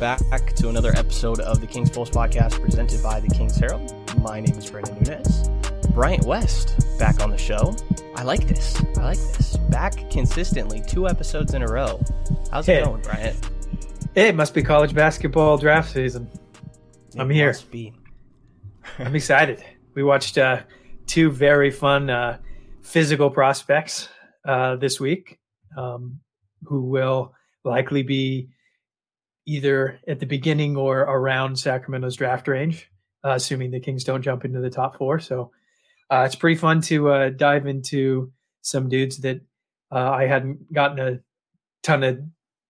back to another episode of the King's Pulse podcast presented by the King's Herald. My name is Brandon Nunez. Bryant West back on the show. I like this. I like this. Back consistently, two episodes in a row. How's it Hey. going, Bryant? It must be college basketball draft season. I'm here. must be. I'm excited. We watched uh, two very fun uh, physical prospects uh, this week um, who will likely be either at the beginning or around Sacramento's draft range, uh, assuming the Kings don't jump into the top four. So uh, it's pretty fun to uh, dive into some dudes that uh, I hadn't gotten a ton of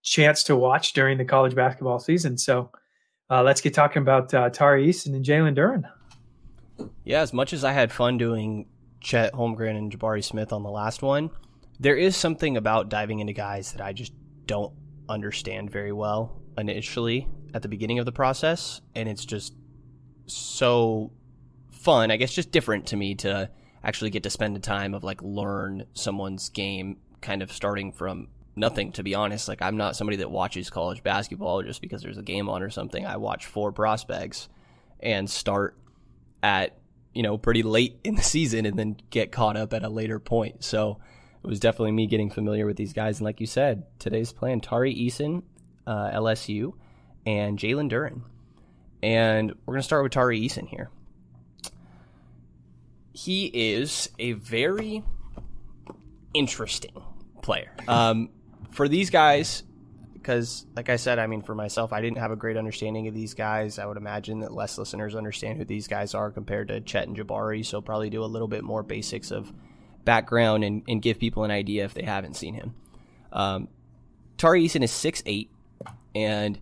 chance to watch during the college basketball season. So uh, let's get talking about uh, Tari Eason and Jalen Duren. Yeah, as much as I had fun doing Chet Holmgren and Jabari Smith on the last one, there is something about diving into guys that I just don't understand very well initially at the beginning of the process, and it's just so fun. I guess just different to me to actually get to spend the time of like learn someone's game, kind of starting from nothing. To be honest, like I'm not somebody that watches college basketball just because there's a game on or something. I watch four prospects and start at you know pretty late in the season and then get caught up at a later point. So it was definitely me getting familiar with these guys. And like you said, today's plan: Tari Eason, uh, LSU, and Jalen Duren. And we're gonna start with Tari Eason here. He is a very interesting player. Um, for these guys, because like I said, I mean for myself, I didn't have a great understanding of these guys. I would imagine that less listeners understand who these guys are compared to Chet and Jabari. So probably do a little bit more basics of background and, and give people an idea if they haven't seen him. Um, Tari Eason is 6'8", and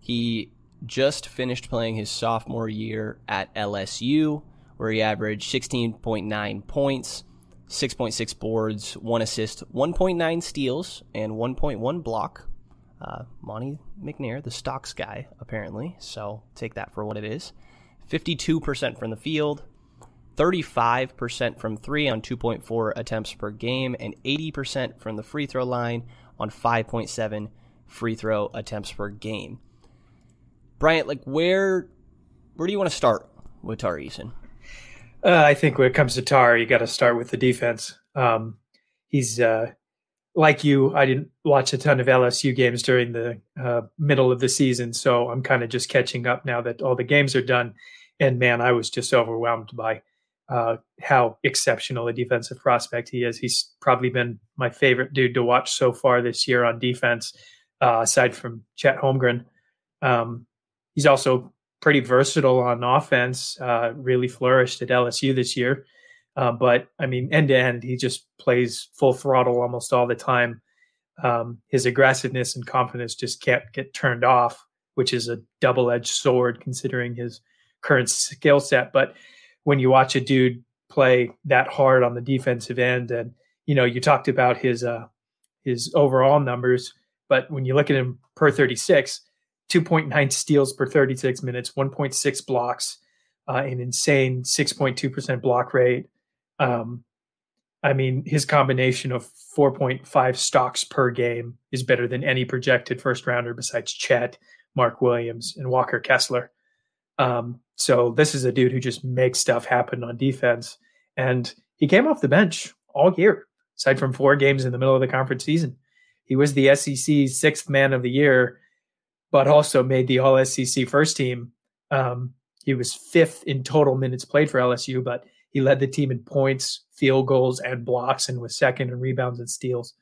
he just finished playing his sophomore year at LSU, where he averaged 16.9 points, 6.6 boards, 1 assist, 1.9 steals, and 1.1 block. Uh, Monty McNair, the stocks guy, apparently. So take that for what it is. 52% from the field, 35% from three on 2.4 attempts per game, and 80% from the free throw line on 5.7 free throw attempts per game. Bryant, like where where do you want to start with Tari Eason? Uh, I think when it comes to Tar, you got to start with the defense. Um, he's uh, like you. I didn't watch a ton of LSU games during the uh, middle of the season, so I'm kind of just catching up now that all the games are done. And man, I was just overwhelmed by uh, how exceptional a defensive prospect he is. He's probably been my favorite dude to watch so far this year on defense, uh, aside from Chet Holmgren. Um, he's also pretty versatile on offense. Uh, really flourished at LSU this year. Uh, but I mean, end to end, he just plays full throttle almost all the time. Um, his aggressiveness and confidence just can't get turned off, which is a double edged sword considering his current skill set. But when you watch a dude play that hard on the defensive end, and you know, you talked about his uh, his overall numbers, but when you look at him per 36, 2.9 steals per 36 minutes, 1.6 blocks, uh, an insane 6.2% block rate. Um, I mean, his combination of 4.5 stocks per game is better than any projected first rounder besides Chet, Mark Williams, and Walker Kessler. Um, so this is a dude who just makes stuff happen on defense. And he came off the bench all year, aside from four games in the middle of the conference season. He was the SEC's sixth man of the year but also made the All SEC first team. Um, he was fifth in total minutes played for LSU, but he led the team in points, field goals, and blocks, and was second in rebounds and steals.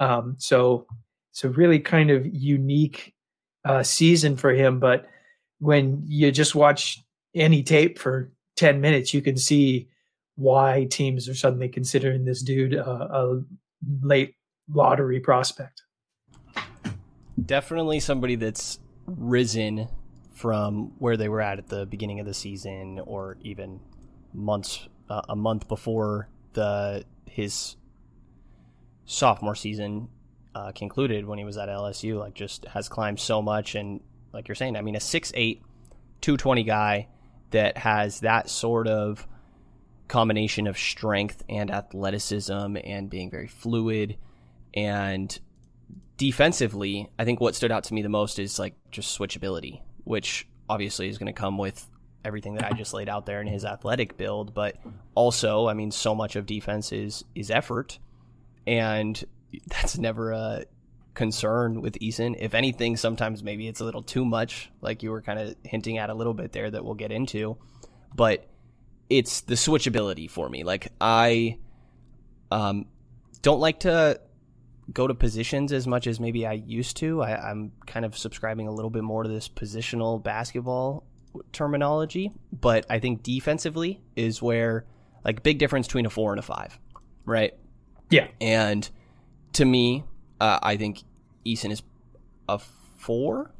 Um, so, it's a really kind of unique uh, season for him. But when you just watch any tape for ten minutes, you can see why teams are suddenly considering this dude uh, a late lottery prospect. Definitely somebody that's risen from where they were at at the beginning of the season, or even months uh, a month before the his sophomore season uh, concluded when he was at LSU. Like, just has climbed so much, and like you're saying, I mean, a 6'8", 220 guy that has that sort of combination of strength and athleticism and being very fluid and defensively, I think what stood out to me the most is like just switchability, which obviously is going to come with everything that I just laid out there in his athletic build, but also, I mean, so much of defense is is effort, and that's never a concern with Eason. If anything, sometimes maybe it's a little too much, like you were kind of hinting at a little bit there that we'll get into, but it's the switchability for me. Like I um, don't like to go to positions as much as maybe I used to. I, I'm kind of subscribing a little bit more to this positional basketball terminology, but I think defensively is where like big difference between a four and a five, right? Yeah. And to me, uh, I think Eason is a four.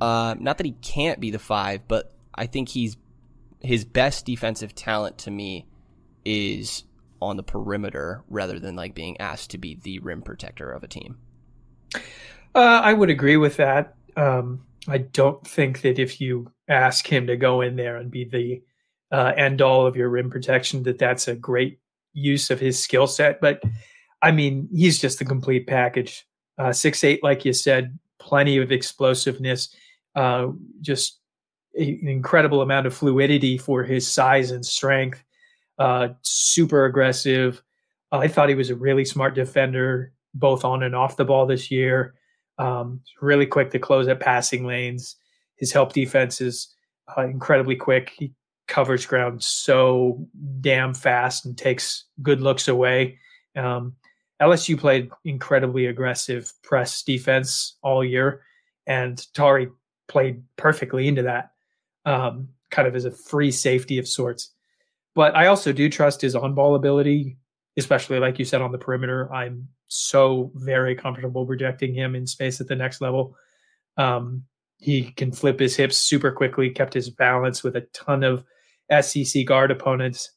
Uh, not that he can't be the five, but I think he's his best defensive talent to me is on the perimeter rather than like being asked to be the rim protector of a team. Uh, I would agree with that. Um, I don't think that if you ask him to go in there and be the uh, end all of your rim protection, that that's a great use of his skill set. But I mean, he's just the complete package. Uh, six eight, like you said, plenty of explosiveness, uh, just an incredible amount of fluidity for his size and strength. Uh, super aggressive. I thought he was a really smart defender, both on and off the ball this year. Um, really quick to close at passing lanes. His help defense is uh, incredibly quick. He covers ground so damn fast and takes good looks away. Um, LSU played incredibly aggressive press defense all year, and Tari played perfectly into that, um, kind of as a free safety of sorts. But I also do trust his on ball ability, especially like you said on the perimeter. I'm so very comfortable projecting him in space at the next level. Um, he can flip his hips super quickly, kept his balance with a ton of SEC guard opponents.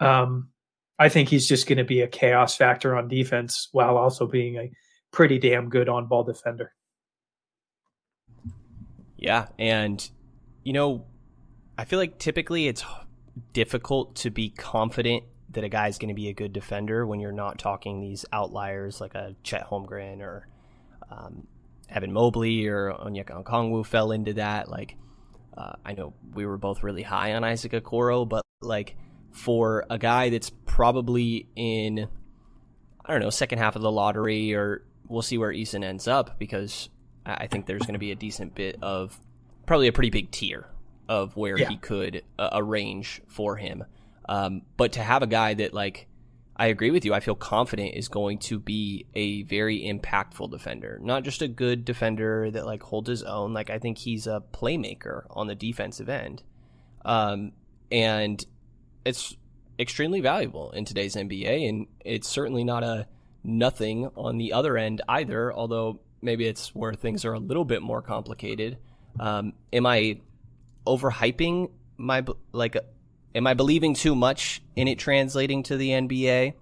Um, I think he's just going to be a chaos factor on defense while also being a pretty damn good on ball defender. Yeah. And, you know, I feel like typically it's difficult to be confident that a guy's going to be a good defender when you're not talking these outliers like a Chet Holmgren or um, Evan Mobley or Onyeka Okongwu fell into that. Like, uh, I know we were both really high on Isaac Okoro, but like for a guy that's probably in, I don't know, second half of the lottery, or we'll see where Eason ends up because I think there's going to be a decent bit of probably a pretty big tier of where yeah. he could uh, arrange for him. Um, but to have a guy that like I agree with you, I feel confident is going to be a very impactful defender, not just a good defender that like holds his own. Like I think he's a playmaker on the defensive end, um, and it's extremely valuable in today's NBA, and it's certainly not a nothing on the other end either. Although maybe it's where things are a little bit more complicated. Um, am I overhyping my like am I believing too much in it translating to the NBA?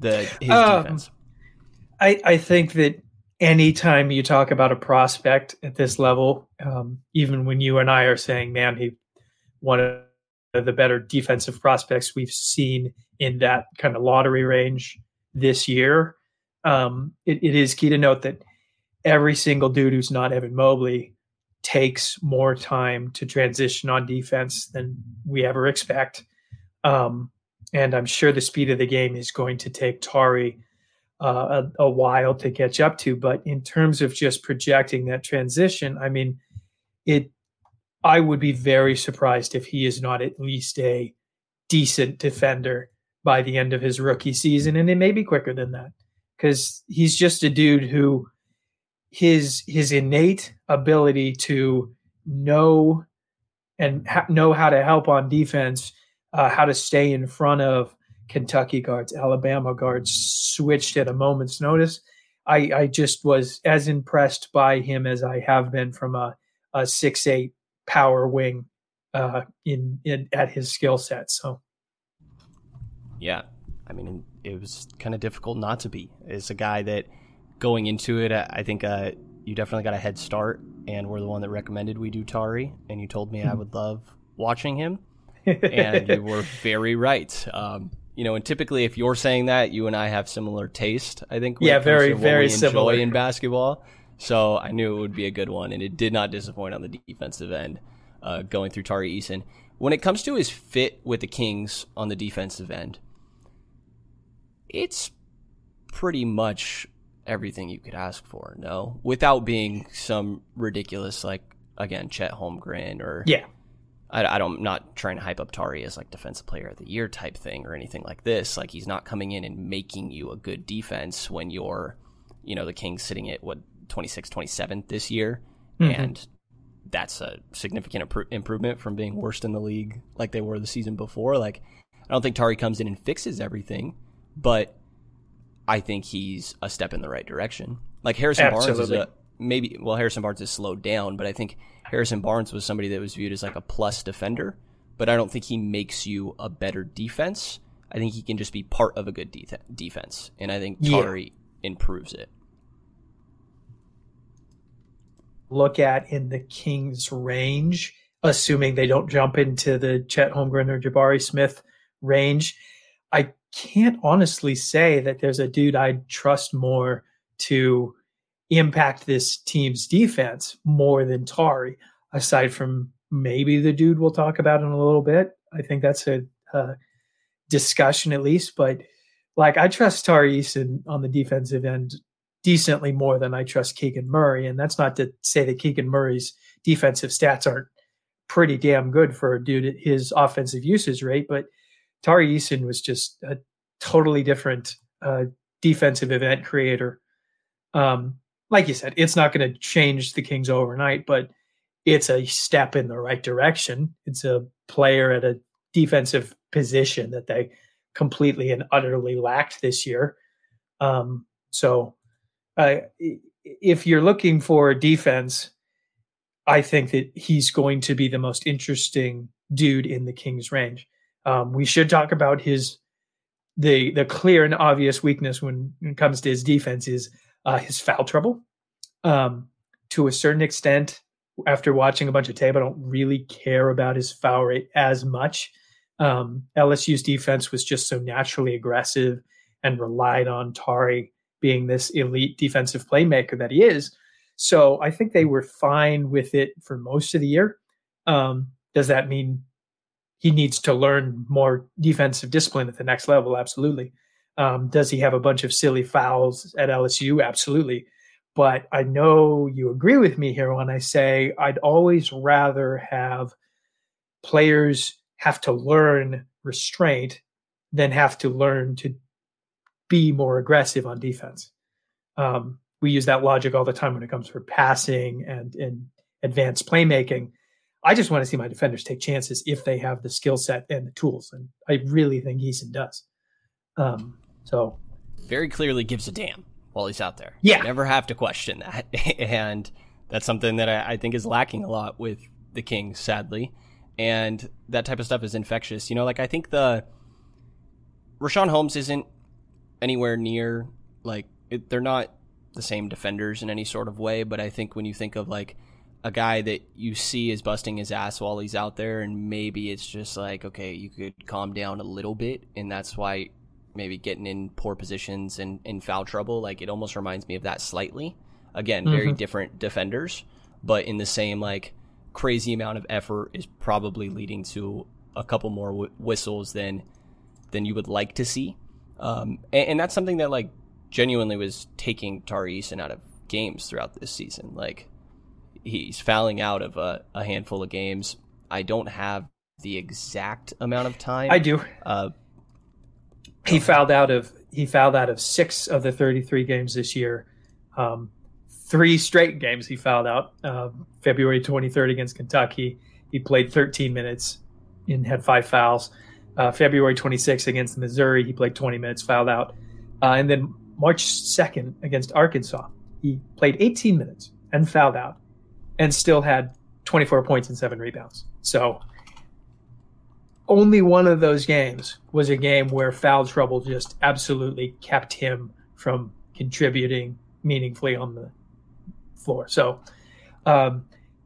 The his um, defense. I I think that anytime you talk about a prospect at this level, um, even when you and I are saying, "Man, he one of the better defensive prospects we've seen in that kind of lottery range this year," um, it, it is key to note that every single dude who's not Evan Mobley takes more time to transition on defense than we ever expect. Um, and I'm sure the speed of the game is going to take Tari uh, a, a, while to catch up to. But in terms of just projecting that transition, I mean, it. I would be very surprised if he is not at least a decent defender by the end of his rookie season, and it may be quicker than that because he's just a dude who his his innate ability to know and ha- know how to help on defense, uh, how to stay in front of Kentucky guards, Alabama guards, switched at a moment's notice. I, I just was as impressed by him as I have been from a, a six eight power wing uh, in, in at his skill set. So, yeah, I mean, it was kind of difficult not to be. It's a guy that going into it, I think uh, you definitely got a head start, and we're the one that recommended we do Tari, and you told me I hmm. would love watching him, and you were very right. Um, you know, and typically if you're saying that, you and I have similar taste. I think. Yeah, very, very similar in basketball. So I knew it would be a good one, and it did not disappoint on the defensive end. Uh, going through Tari Eason. When it comes to his fit with the Kings on the defensive end, it's pretty much everything you could ask for. No, without being some ridiculous like again Chet Holmgren or yeah. I, I don't I'm not trying to hype up Tari as like defensive player of the year type thing or anything like this. Like he's not coming in and making you a good defense when you're, you know, the Kings sitting at what 26, 27th this year, mm-hmm. and that's a significant improvement from being worst in the league like they were the season before. Like I don't think Tari comes in and fixes everything, but I think he's a step in the right direction. Like Harrison Absolutely. Barnes is a maybe well Harrison Barnes has slowed down, but I think Harrison Barnes was somebody that was viewed as like a plus defender, but I don't think he makes you a better defense. I think he can just be part of a good de- defense, and I think Tari yeah. improves it. Look at in the Kings' range, assuming they don't jump into the Chet Holmgren or Jabari Smith range. Can't honestly say that there's a dude I'd trust more to impact this team's defense more than Tari, aside from maybe the dude we'll talk about in a little bit. I think that's a, a discussion at least, but like I trust Tari Eason on the defensive end decently more than I trust Keegan Murray. And that's not to say that Keegan Murray's defensive stats aren't pretty damn good for a dude at his offensive usage rate, but Tari Eason was just a totally different uh, defensive event creator. Um, like you said, it's not going to change the Kings overnight, but it's a step in the right direction. It's a player at a defensive position that they completely and utterly lacked this year. Um, so, uh, if you're looking for defense, I think that he's going to be the most interesting dude in the Kings range. Um, we should talk about his the the clear and obvious weakness when, when it comes to his defense is uh, his foul trouble. Um, to a certain extent, after watching a bunch of tape, I don't really care about his foul rate as much. Um, LSU's defense was just so naturally aggressive and relied on Tari being this elite defensive playmaker that he is. So I think they were fine with it for most of the year. Um, does that mean he needs to learn more defensive discipline at the next level. Absolutely. Um, does he have a bunch of silly fouls at LSU? Absolutely. But I know you agree with me here when I say I'd always rather have players have to learn restraint than have to learn to be more aggressive on defense. Um, we use that logic all the time when it comes for passing and, and advanced playmaking. I just want to see my defenders take chances if they have the skill set and the tools, and I really think Eason does. Um, so very clearly gives a damn while he's out there. Yeah, you never have to question that, and that's something that I, I think is lacking a lot with the Kings, sadly. And that type of stuff is infectious. You know, like I think the Richaun Holmes isn't anywhere near like it, they're not the same defenders in any sort of way, but I think when you think of like a guy that you see is busting his ass while he's out there, and maybe it's just like, okay, you could calm down a little bit, and that's why maybe getting in poor positions and in foul trouble. Like it almost reminds me of that slightly. Again, very mm-hmm. different defenders, but in the same like crazy amount of effort is probably leading to a couple more w- whistles than than you would like to see. Um, and, and, that's something that like genuinely was taking Tari Eason out of games throughout this season. Like he's fouling out of a, a, handful of games. I don't have the exact amount of time. I do. Uh, he fouled out of he fouled out of six of the 33 games this year. Um, three straight games he fouled out. Uh, February 23rd against Kentucky, he played 13 minutes and had five fouls. Uh, February 26th against Missouri, he played 20 minutes, fouled out. Uh, and then March 2nd against Arkansas, he played 18 minutes and fouled out and still had 24 points and seven rebounds. So only one of those games was a game where foul trouble just absolutely kept him from contributing meaningfully on the floor. So um,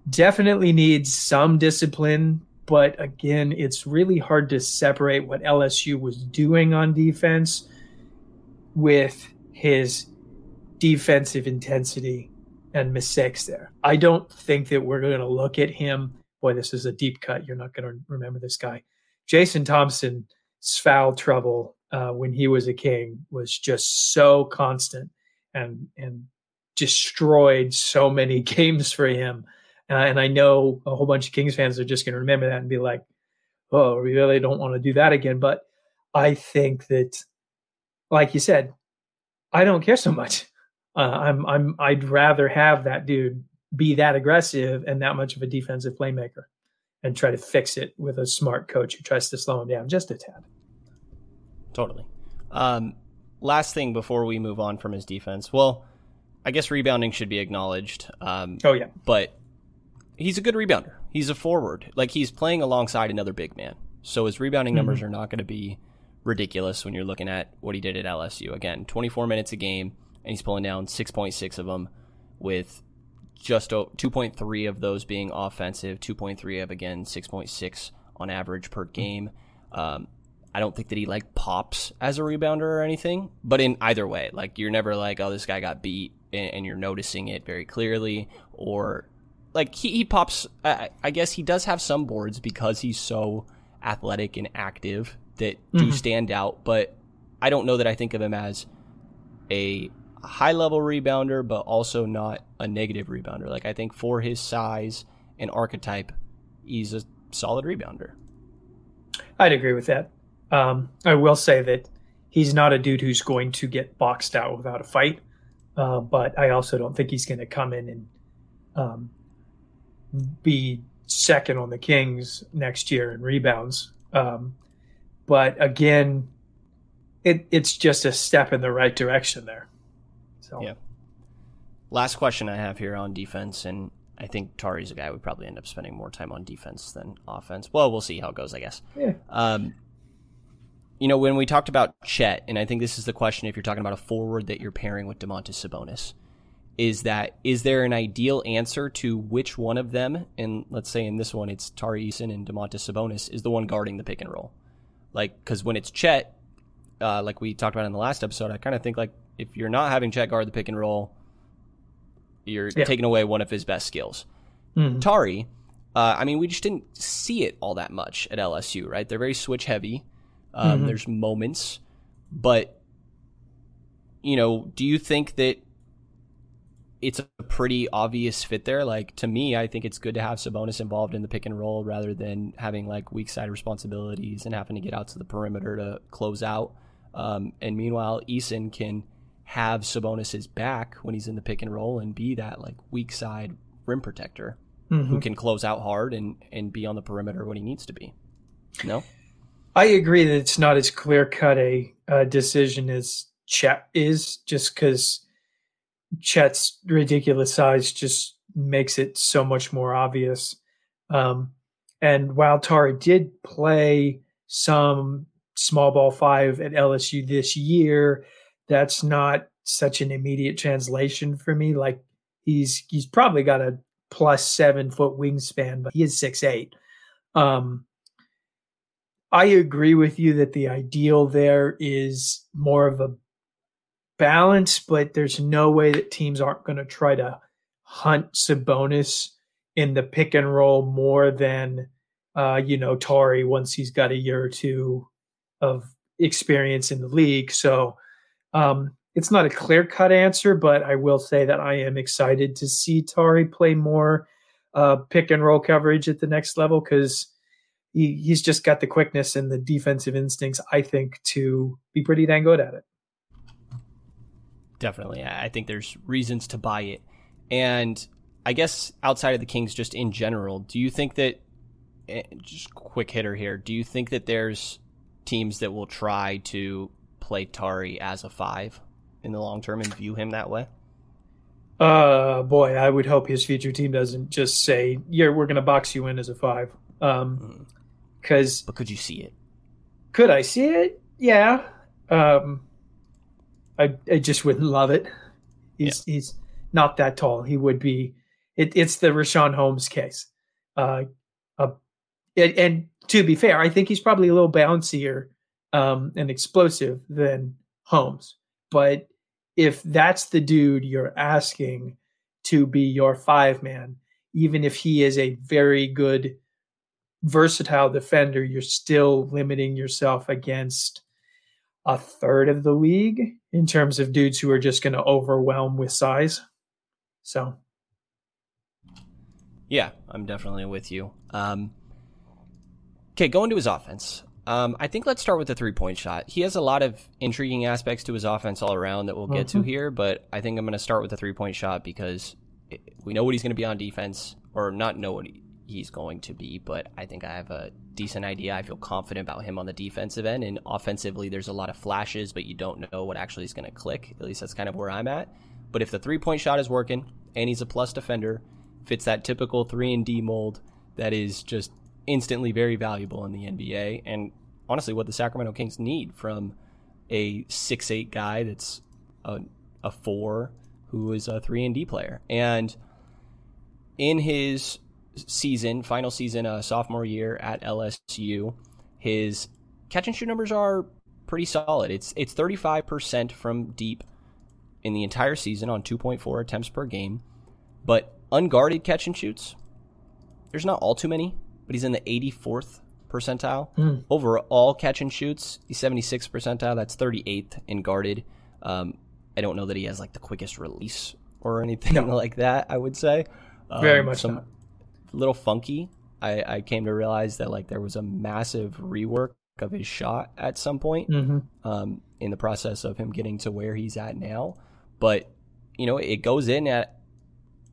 definitely needs some discipline but again, it's really hard to separate what LSU was doing on defense with his defensive intensity and mistakes there. I don't think that we're going to look at him. Boy, this is a deep cut. You're not going to remember this guy. Jason Thompson's foul trouble uh, when he was a king was just so constant and and destroyed so many games for him. Uh, and I know a whole bunch of Kings fans are just going to remember that and be like, "Oh, we really don't want to do that again." But I think that, like you said, I don't care so much. Uh, I'm I'm I'd rather have that dude be that aggressive and that much of a defensive playmaker, and try to fix it with a smart coach who tries to slow him down just a tad. Totally. Um, last thing before we move on from his defense. Well, I guess rebounding should be acknowledged. Um, oh yeah, but he's a good rebounder. He's a forward. Like he's playing alongside another big man. So his rebounding mm-hmm. numbers are not going to be ridiculous when you're looking at what he did at LSU. Again, 24 minutes a game, and he's pulling down 6.6 of them, with just 2.3 of those being offensive, 2.3 of again 6.6 on average per game. Um, I don't think that he like pops as a rebounder or anything, but in either way, like you're never like, oh, this guy got beat, and, and you're noticing it very clearly, or like he, he pops. I, I, guess he does have some boards because he's so athletic and active that mm-hmm. do stand out, but I don't know that I think of him as a high level rebounder, but also not a negative rebounder. Like I think for his size and archetype, he's a solid rebounder. I'd agree with that. Um, I will say that he's not a dude who's going to get boxed out without a fight. Uh, but I also don't think he's going to come in and um, be second on the Kings next year in rebounds. Um, but again, it, it's just a step in the right direction there. So yeah. Last question I have here on defense, and I think Tari's a guy we probably end up spending more time on defense than offense. Well, we'll see how it goes, I guess. Yeah. Um, you know, when we talked about Chet, and I think this is the question if you're talking about a forward that you're pairing with Domantas Sabonis, is that is there an ideal answer to which one of them, and let's say in this one it's Tari Eason and Domantas Sabonis, is the one guarding the pick and roll? Like, because when it's Chet, uh, like we talked about in the last episode, I kind of think like if you're not having Chet guard the pick and roll, you're yeah. taking away one of his best skills. Mm-hmm. Tari, uh, I mean, we just didn't see it all that much at LSU, right? They're very switch heavy. Um, mm-hmm. There's moments, but you know, do you think that it's a pretty obvious fit there? Like to me, I think it's good to have Sabonis involved in the pick and roll rather than having like weak side responsibilities and having to get out to the perimeter to close out. Um, and meanwhile, Eason can have Sabonis's back when he's in the pick and roll and be that like weak side rim protector mm-hmm. who can close out hard and and be on the perimeter when he needs to be. No. I agree that it's not as clear cut a uh, decision as Chet is, just because Chet's ridiculous size just makes it so much more obvious. Um, and while Tari did play some small ball five at LSU this year, that's not such an immediate translation for me. Like he's he's probably got a plus seven foot wingspan, but he is six eight. Um, I agree with you that the ideal there is more of a balance, but there's no way that teams aren't going to try to hunt Sabonis in the pick and roll more than uh, you know Tari once he's got a year or two of experience in the league. So um, it's not a clear cut answer, but I will say that I am excited to see Tari play more uh, pick and roll coverage at the next level because he, he's just got the quickness and the defensive instincts, I think, to be pretty dang good at it. Definitely. I think there's reasons to buy it. And I guess outside of the Kings, just in general, do you think that, eh, just quick hitter here, do you think that there's teams that will try to play Tari as a five in the long term and view him that way? Uh, boy, I would hope his future team doesn't just say, "Yeah, we're going to box you in as a five. Um, mm. Because but could you see it? Could I see it? Yeah. Um, I I just wouldn't love it. He's yeah. he's not that tall. He would be. It, it's the Richaun Holmes case. Uh, a and, and to be fair, I think he's probably a little bouncier um, and explosive than Holmes. But if that's the dude you're asking to be your five man, even if he is a very good, versatile defender, you're still limiting yourself against a third of the league in terms of dudes who are just going to overwhelm with size. So, yeah, I'm definitely with you. Um, okay, going to his offense. Um, I think let's start with the three point shot. He has a lot of intriguing aspects to his offense all around that we'll get mm-hmm. to here, but I think I'm going to start with the three point shot because we know what he's going to be on defense, or not know what he's going to be, but I think I have a decent idea. I feel confident about him on the defensive end, and offensively, there's a lot of flashes, but you don't know what actually is going to click. At least that's kind of where I'm at. But if the three point shot is working and he's a plus defender, fits that typical three and D mold that is just instantly very valuable in the NBA, and honestly, what the Sacramento Kings need from a six eight guy that's a, a four who is a three and D player. And in his season, final season, uh, sophomore year at LSU, his catch and shoot numbers are pretty solid. It's it's 35% from deep in the entire season on 2.4 attempts per game, but unguarded catch and shoots, there's not all too many but he's in the 84th percentile. Mm. Overall catch and shoots, he's 76th percentile. That's 38th in guarded. Um, I don't know that he has like the quickest release or anything no. like that. I would say um, very much some not. little funky. I, I came to realize that like there was a massive rework of his shot at some point mm-hmm. um, in the process of him getting to where he's at now. But you know, it goes in at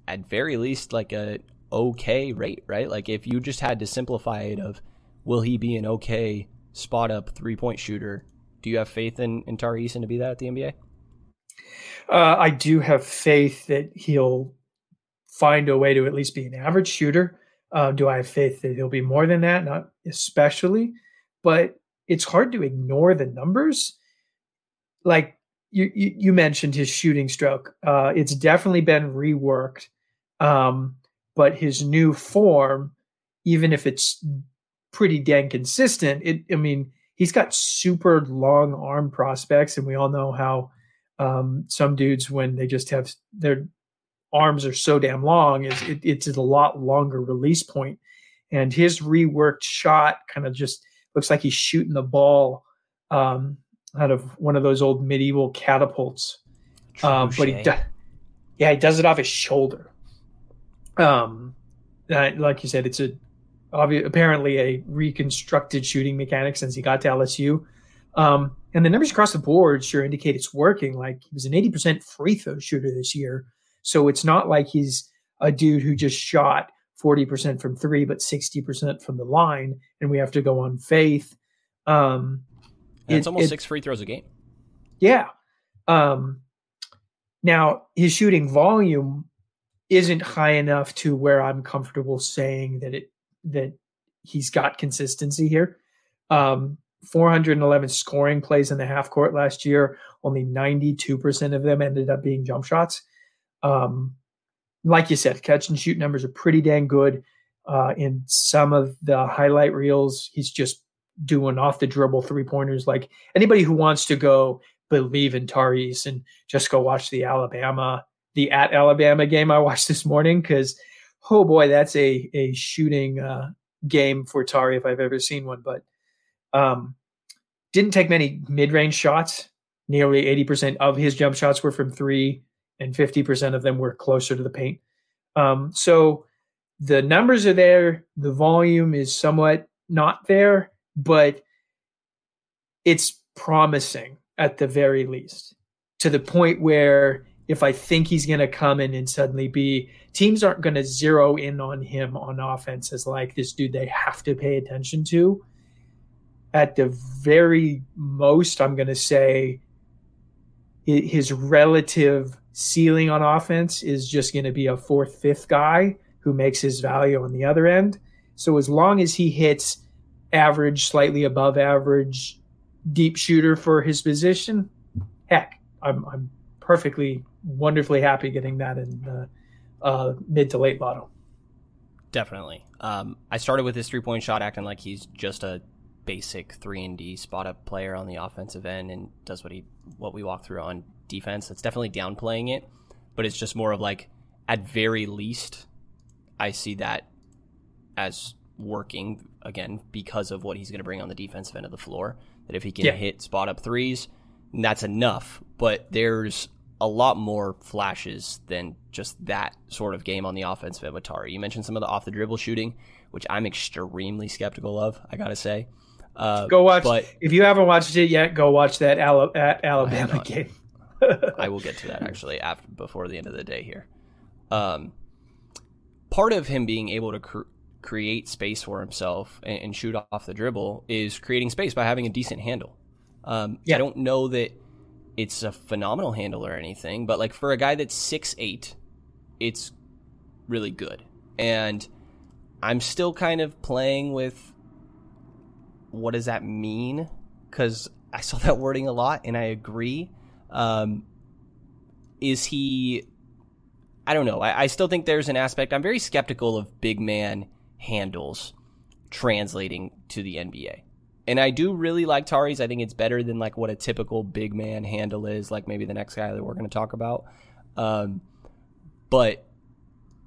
at very least like a okay rate, right? Like if you just had to simplify it of will he be an okay spot up three point shooter? Do you have faith in, in Tari Eason to be that at the NBA? Uh, I do have faith that he'll find a way to at least be an average shooter. Uh, do I have faith that he'll be more than that? Not especially, but it's hard to ignore the numbers. Like you, you, you mentioned his shooting stroke. Uh, it's definitely been reworked. Um, but his new form, even if it's pretty dang consistent, it I mean, he's got super long arm prospects, and we all know how um, some dudes when they just have their arms are so damn long is it, it's a lot longer release point, and his reworked shot kind of just looks like he's shooting the ball um, out of one of those old medieval catapults. Um, but he, do- yeah, he does it off his shoulder, um, like you said, it's a obvi- apparently a reconstructed shooting mechanic since he got to LSU. Um, and the numbers across the board sure indicate it's working. Like he was an 80% free throw shooter this year. So it's not like he's a dude who just shot 40% from three, but 60% from the line. And we have to go on faith. Um, it's almost it, six free throws a game. Yeah. Um, now his shooting volume isn't high enough to where I'm comfortable saying that it that he's got consistency here. Um, 411 scoring plays in the half court last year. Only 92% of them ended up being jump shots. Um, like you said, catch and shoot numbers are pretty dang good. Uh, in some of the highlight reels, he's just doing off the dribble three pointers. Like anybody who wants to go believe in Tyrese and just go watch the Alabama the at Alabama game I watched this morning because oh boy, that's a a shooting uh, game for Tari if I've ever seen one. But um, didn't take many mid range shots. Nearly eighty percent of his jump shots were from three, and fifty percent of them were closer to the paint. Um, so the numbers are there. The volume is somewhat not there, but it's promising at the very least to the point where if I think he's going to come in and suddenly be teams aren't going to zero in on him on offense as like this dude they have to pay attention to. At the very most, I'm going to say his relative ceiling on offense is just going to be a fourth, fifth guy who makes his value on the other end. So as long as he hits average, slightly above average deep shooter for his position, heck, I'm, I'm perfectly wonderfully happy getting that in the uh, mid to late lotto. Definitely. Um, I started with his three point shot acting like he's just a basic three and D spot up player on the offensive end and does what he what we walk through on defense. That's definitely downplaying it, but it's just more of like at very least I see that as working again because of what he's going to bring on the defensive end of the floor. That if he can yeah. hit spot up threes, that's enough. But there's a lot more flashes than just that sort of game on the offensive end with Tari. You mentioned some of the off the dribble shooting, which I'm extremely skeptical of. I gotta say. Uh, go watch. But if you haven't watched it yet, go watch that Ala- at Alabama game. I will get to that actually after before the end of the day here. Um, part of him being able to cr- create space for himself and, and, shoot off the dribble is creating space by having a decent handle. Um, yeah. I don't know that it's a phenomenal handle or anything, but like for a guy that's six eight, it's really good. And I'm still kind of playing with what does that mean? Because I saw that wording a lot, and I agree. Um, is he? I don't know. I, I still think there's an aspect. I'm very skeptical of big man handles translating to the NBA and I do really like Tari's. I think it's better than like what a typical big man handle is, like maybe the next guy that we're going to talk about. Um, but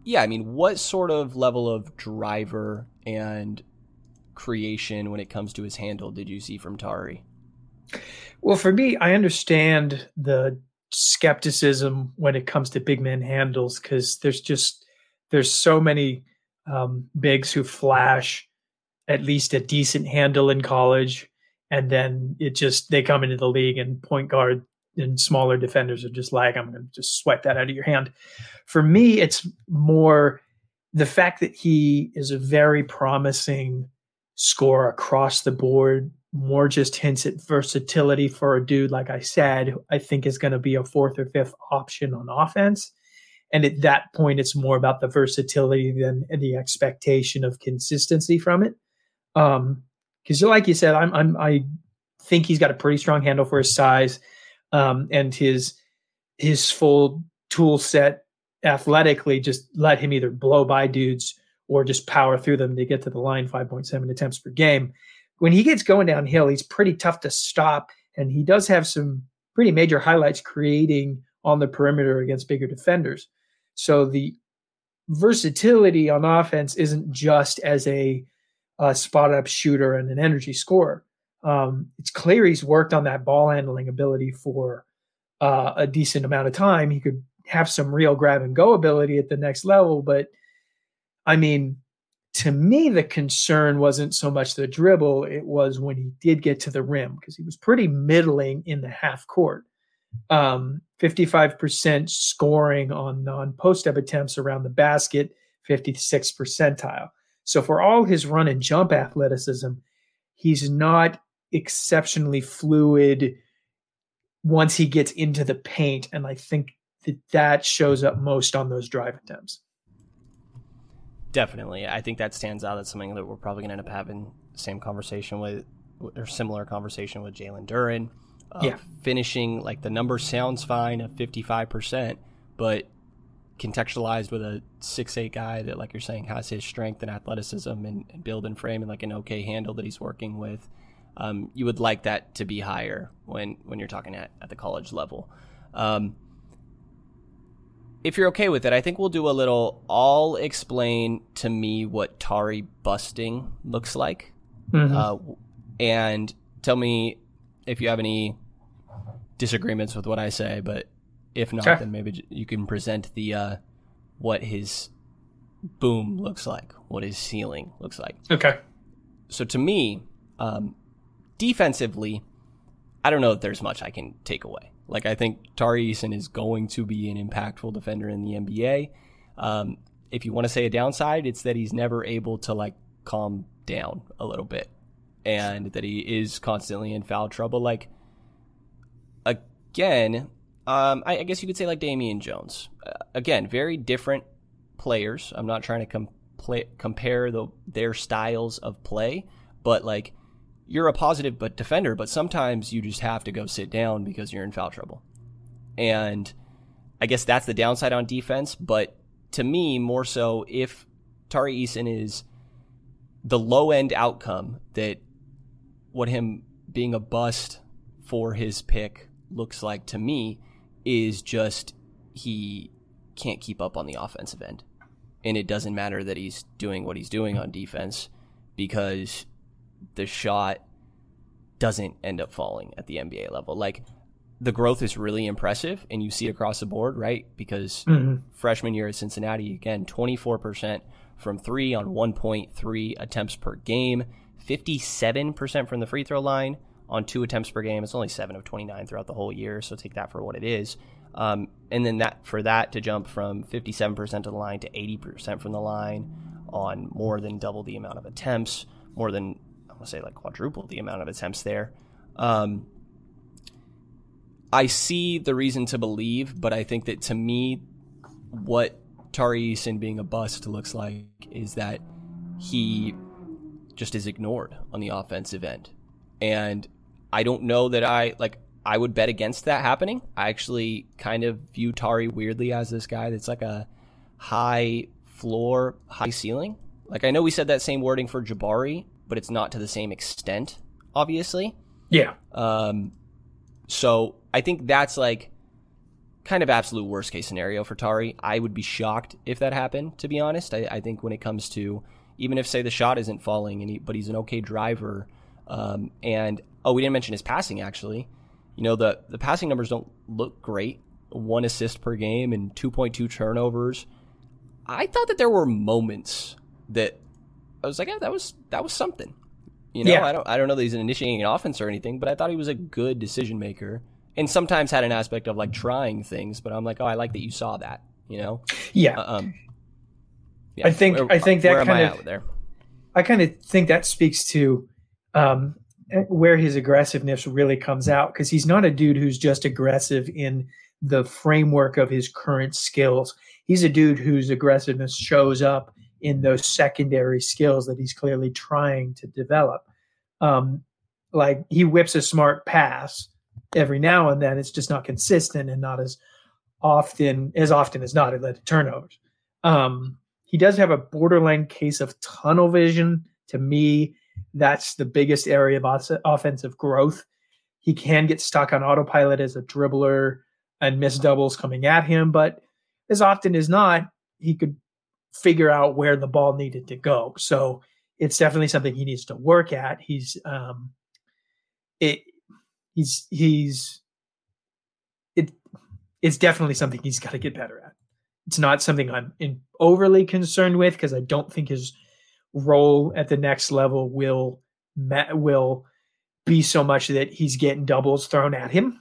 yeah, I mean, what sort of level of driver and creation when it comes to his handle did you see from Tari? Well, for me, I understand the skepticism when it comes to big man handles because there's just there's so many um, bigs who flash at least a decent handle in college, and then it just they come into the league and point guard and smaller defenders are just like I'm going to just swipe that out of your hand. For me, it's more the fact that he is a very promising scorer across the board. More just hints at versatility for a dude like I said. I think is going to be a fourth or fifth option on offense. And at that point, it's more about the versatility than the expectation of consistency from it. Um, because like you said, I'm, I'm I think he's got a pretty strong handle for his size, um, and his his full tool set athletically just let him either blow by dudes or just power through them to get to the line 5.7 attempts per game. When he gets going downhill, he's pretty tough to stop, and he does have some pretty major highlights creating on the perimeter against bigger defenders. So the versatility on offense isn't just as a a spot up shooter and an energy scorer. Um, it's clear he's worked on that ball handling ability for uh, a decent amount of time. He could have some real grab and go ability at the next level, but I mean, to me, the concern wasn't so much the dribble; it was when he did get to the rim because he was pretty middling in the half court. Um, 55% scoring on non post up attempts around the basket, 56 percentile. So for all his run and jump athleticism, he's not exceptionally fluid once he gets into the paint. And I think that that shows up most on those drive attempts. Definitely. I think that stands out. That's something that we're probably going to end up having same conversation with, or similar conversation with Jalen Duren. Uh, yeah. Finishing, like the number sounds fine at 55%, but contextualized with a six eight guy that, like you're saying, has his strength and athleticism and, and build and frame and like an okay handle that he's working with. Um, you would like that to be higher when when you're talking at, at the college level. Um, if you're okay with it, I think we'll do a little. I'll explain to me what Tari busting looks like, mm-hmm. uh, and tell me if you have any disagreements with what I say. But if not, sure. then maybe you can present the uh, what his boom looks like, what his ceiling looks like. Okay. So to me, um, defensively, I don't know if there's much I can take away. Like I think Tari Eason is going to be an impactful defender in the NBA. Um, if you want to say a downside, it's that he's never able to like calm down a little bit, and that he is constantly in foul trouble. Like again, um, I, I, guess you could say like Damian Jones. Uh, again, very different players. I'm not trying to com- compare the, their styles of play, but like you're a positive but defender, but sometimes you just have to go sit down because you're in foul trouble. And I guess that's the downside on defense. But to me, more so, if Tari Eason is the low end outcome that what him being a bust for his pick looks like to me is just he can't keep up on the offensive end. And it doesn't matter that he's doing what he's doing on defense because the shot doesn't end up falling at the NBA level. Like the growth is really impressive and you see it across the board, right? Because mm-hmm. freshman year at Cincinnati, again, 24% from three on 1.3 attempts per game, 57% from the free throw line on two attempts per game. It's only seven of 29 throughout the whole year, so take that for what it is. Um, and then that for that to jump from 57% of the line to 80% from the line on more than double the amount of attempts, more than I want to say like quadruple the amount of attempts there. Um, I see the reason to believe, but I think that to me, what Tari Eason being a bust looks like is that he just is ignored on the offensive end. And I don't know that I like I would bet against that happening. I actually kind of view Tari weirdly as this guy that's like a high floor, high ceiling. Like I know we said that same wording for Jabari, but it's not to the same extent, obviously. Yeah. Um so I think that's like kind of absolute worst case scenario for Tari. I would be shocked if that happened, to be honest. I, I think when it comes to even if say the shot isn't falling and he, but he's an okay driver, um, and oh, we didn't mention his passing actually. You know the the passing numbers don't look great. One assist per game and 2.2 turnovers. I thought that there were moments that I was like, yeah, that was that was something. You know, yeah. I don't I don't know that he's initiating an offense or anything, but I thought he was a good decision maker and sometimes had an aspect of like trying things. But I'm like, oh, I like that you saw that. You know? Yeah. Uh, um, yeah. I think where, I think that kind of there. I kind of think that speaks to um, where his aggressiveness really comes out because he's not a dude who's just aggressive in the framework of his current skills. He's a dude whose aggressiveness shows up in those secondary skills that he's clearly trying to develop. Um, like he whips a smart pass every now and then. It's just not consistent and not as often as often as not. It led to turnovers. Um, he does have a borderline case of tunnel vision. To me, that's the biggest area of offensive growth. He can get stuck on autopilot as a dribbler and miss doubles coming at him, but as often as not, he could figure out where the ball needed to go. So it's definitely something he needs to work at. He's um, it he's he's it it's definitely something he's got to get better at. It's not something I'm in, overly concerned with because I don't think his role at the next level will will be so much that he's getting doubles thrown at him.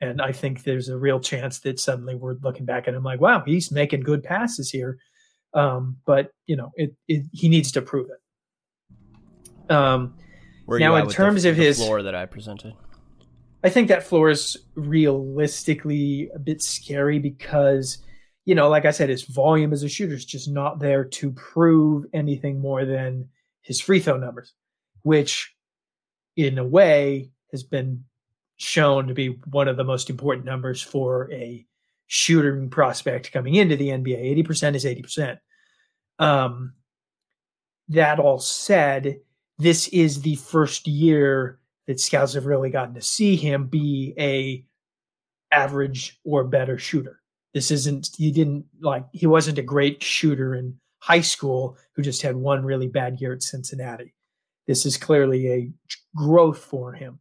And I think there's a real chance that suddenly we're looking back at him like, wow, he's making good passes here. Um, but you know, it, it, he needs to prove it. Um, now, in terms the, of his floor that I presented, I think that floor is realistically a bit scary because, you know, like I said, his volume as a shooter is just not there to prove anything more than his free throw numbers, which in a way has been shown to be one of the most important numbers for a shooting prospect coming into the NBA. 80% is 80%. Um, that all said, this is the first year that scouts have really gotten to see him be a average or better shooter. This isn't he didn't like he wasn't a great shooter in high school who just had one really bad year at Cincinnati. This is clearly a growth for him.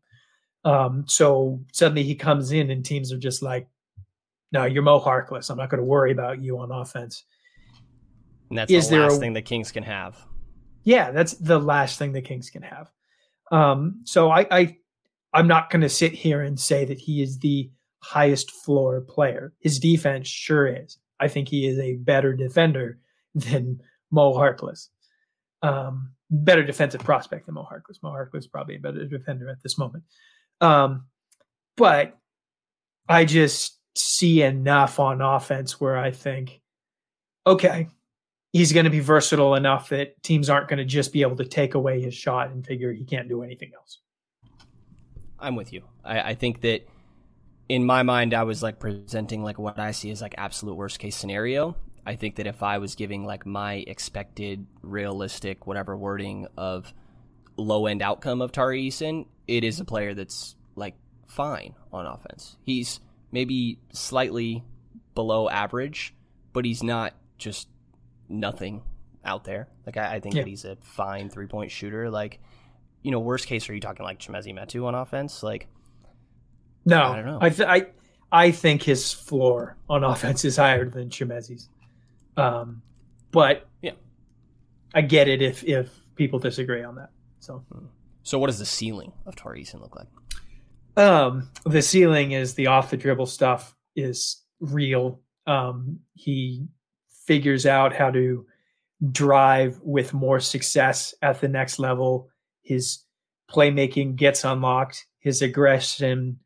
Um, so suddenly he comes in and teams are just like, no, you're Mo Harkless. I'm not going to worry about you on offense. And that's is the last a, thing the Kings can have. Yeah, that's the last thing the Kings can have. Um, so I, I I'm not going to sit here and say that he is the highest floor player. His defense sure is. I think he is a better defender than Mo Harkless. Um, better defensive prospect than Mo Harkless. Mo Harkless probably a better defender at this moment. Um, but I just see enough on offense where I think, okay, he's going to be versatile enough that teams aren't going to just be able to take away his shot and figure he can't do anything else. I'm with you. I, I think that in my mind, I was like presenting like what I see as like absolute worst case scenario, I think that if I was giving like my expected, realistic, whatever wording of low end outcome of Tari Eason, it is a player that's like fine on offense. He's maybe slightly below average, but he's not just nothing out there. Like I, I think Yeah. that he's a fine three point shooter. Like, you know, worst case, are you talking like Chimezie Metu on offense? Like, No, I don't know. I, th- I I think his floor on offense is higher than Chimezie's. Um, but Yeah. I get it if if people disagree on that. So so what does the ceiling of Tari Eason look like? um, the ceiling is the off the dribble stuff is real. Um, he figures out how to drive with more success at the next level. His playmaking gets unlocked. His aggression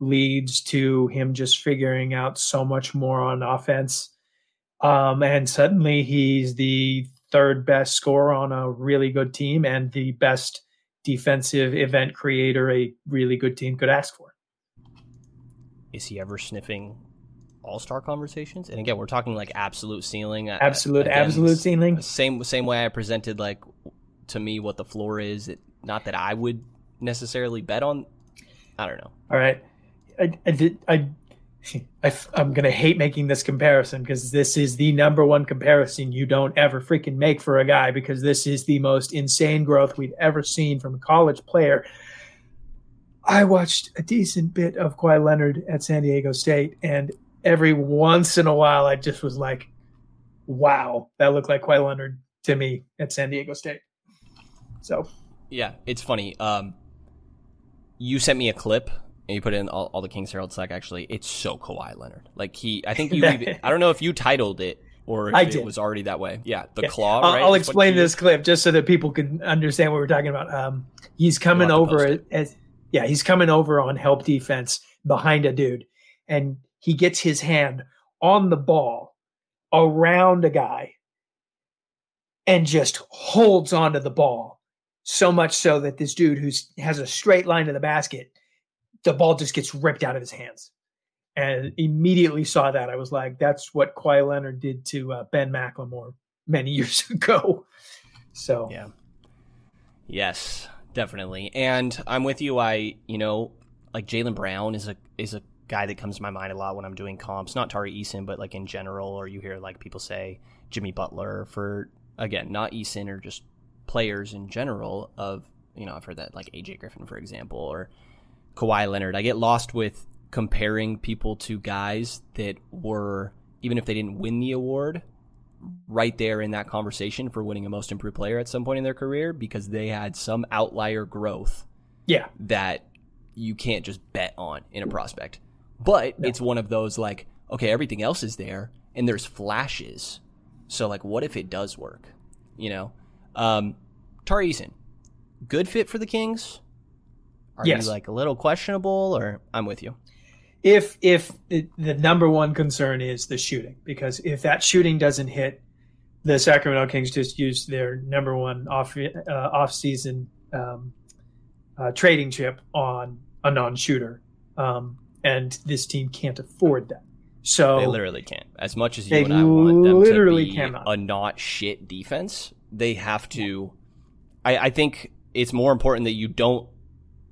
leads to him just figuring out so much more on offense. Um, and suddenly he's the third best scorer on a really good team and the best defensive event creator a really good team could ask for. Is he ever sniffing all star conversations? And again, we're talking like absolute ceiling. Uh, Absolute, again, absolute ceiling. Same same way I presented like to me what the floor is. It, not that I would necessarily bet on. I don't know. All right. I, I did. I, I, going to hate making this comparison because this is the number one comparison you don't ever freaking make for a guy because this is the most insane growth we've ever seen from a college player. I watched a decent bit of Kawhi Leonard at San Diego State, and every once in a while, I just was like, wow, that looked like Kawhi Leonard to me at San Diego State. So, Yeah, it's funny. Um, you sent me a clip and you put in all, all the Kings Herald Slack. Actually, it's so Kawhi Leonard. Like he, I think you. even, I don't know if you titled it or if I it did. was already that way. Yeah, the Yeah. claw. I'll, right, I'll explain this clip just so that people can understand what we're talking about. Um, he's coming over as yeah, he's coming over on help defense behind a dude, and he gets his hand on the ball around a guy and just holds onto the ball so much so that this dude who has a straight line to the basket, the ball just gets ripped out of his hands. And immediately saw that. I was like, that's what Kawhi Leonard did to uh, Ben McLemore many years ago. So Yeah. Yes, definitely. And I'm with you. I, you know, like Jaylen Brown is a is a guy that comes to my mind a lot when I'm doing comps. Not Tari Eason, but like in general, or you hear like people say Jimmy Butler for again, not Eason or just players in general. Of you know, I've heard that like AJ Griffin, for example, or Kawhi Leonard. I get lost with comparing people to guys that were even if they didn't win the award, right there in that conversation for winning a most improved player at some point in their career because they had some outlier growth yeah, that you can't just bet on in a prospect. But No. it's one of those like, okay, everything else is there and there's flashes. So like what if it does work? You know? Um Tari Eason, good fit for the Kings? Are Yes. you like a little questionable or I'm with you? if if the, the number one concern is the shooting because if that shooting doesn't hit the sacramento kings just used their number one off uh, off season um, uh, trading chip on a non-shooter um, and this team can't afford that so They literally can't. As much as you and I want them literally to be cannot. a not shit defense, they have to. I, I think it's more important that you don't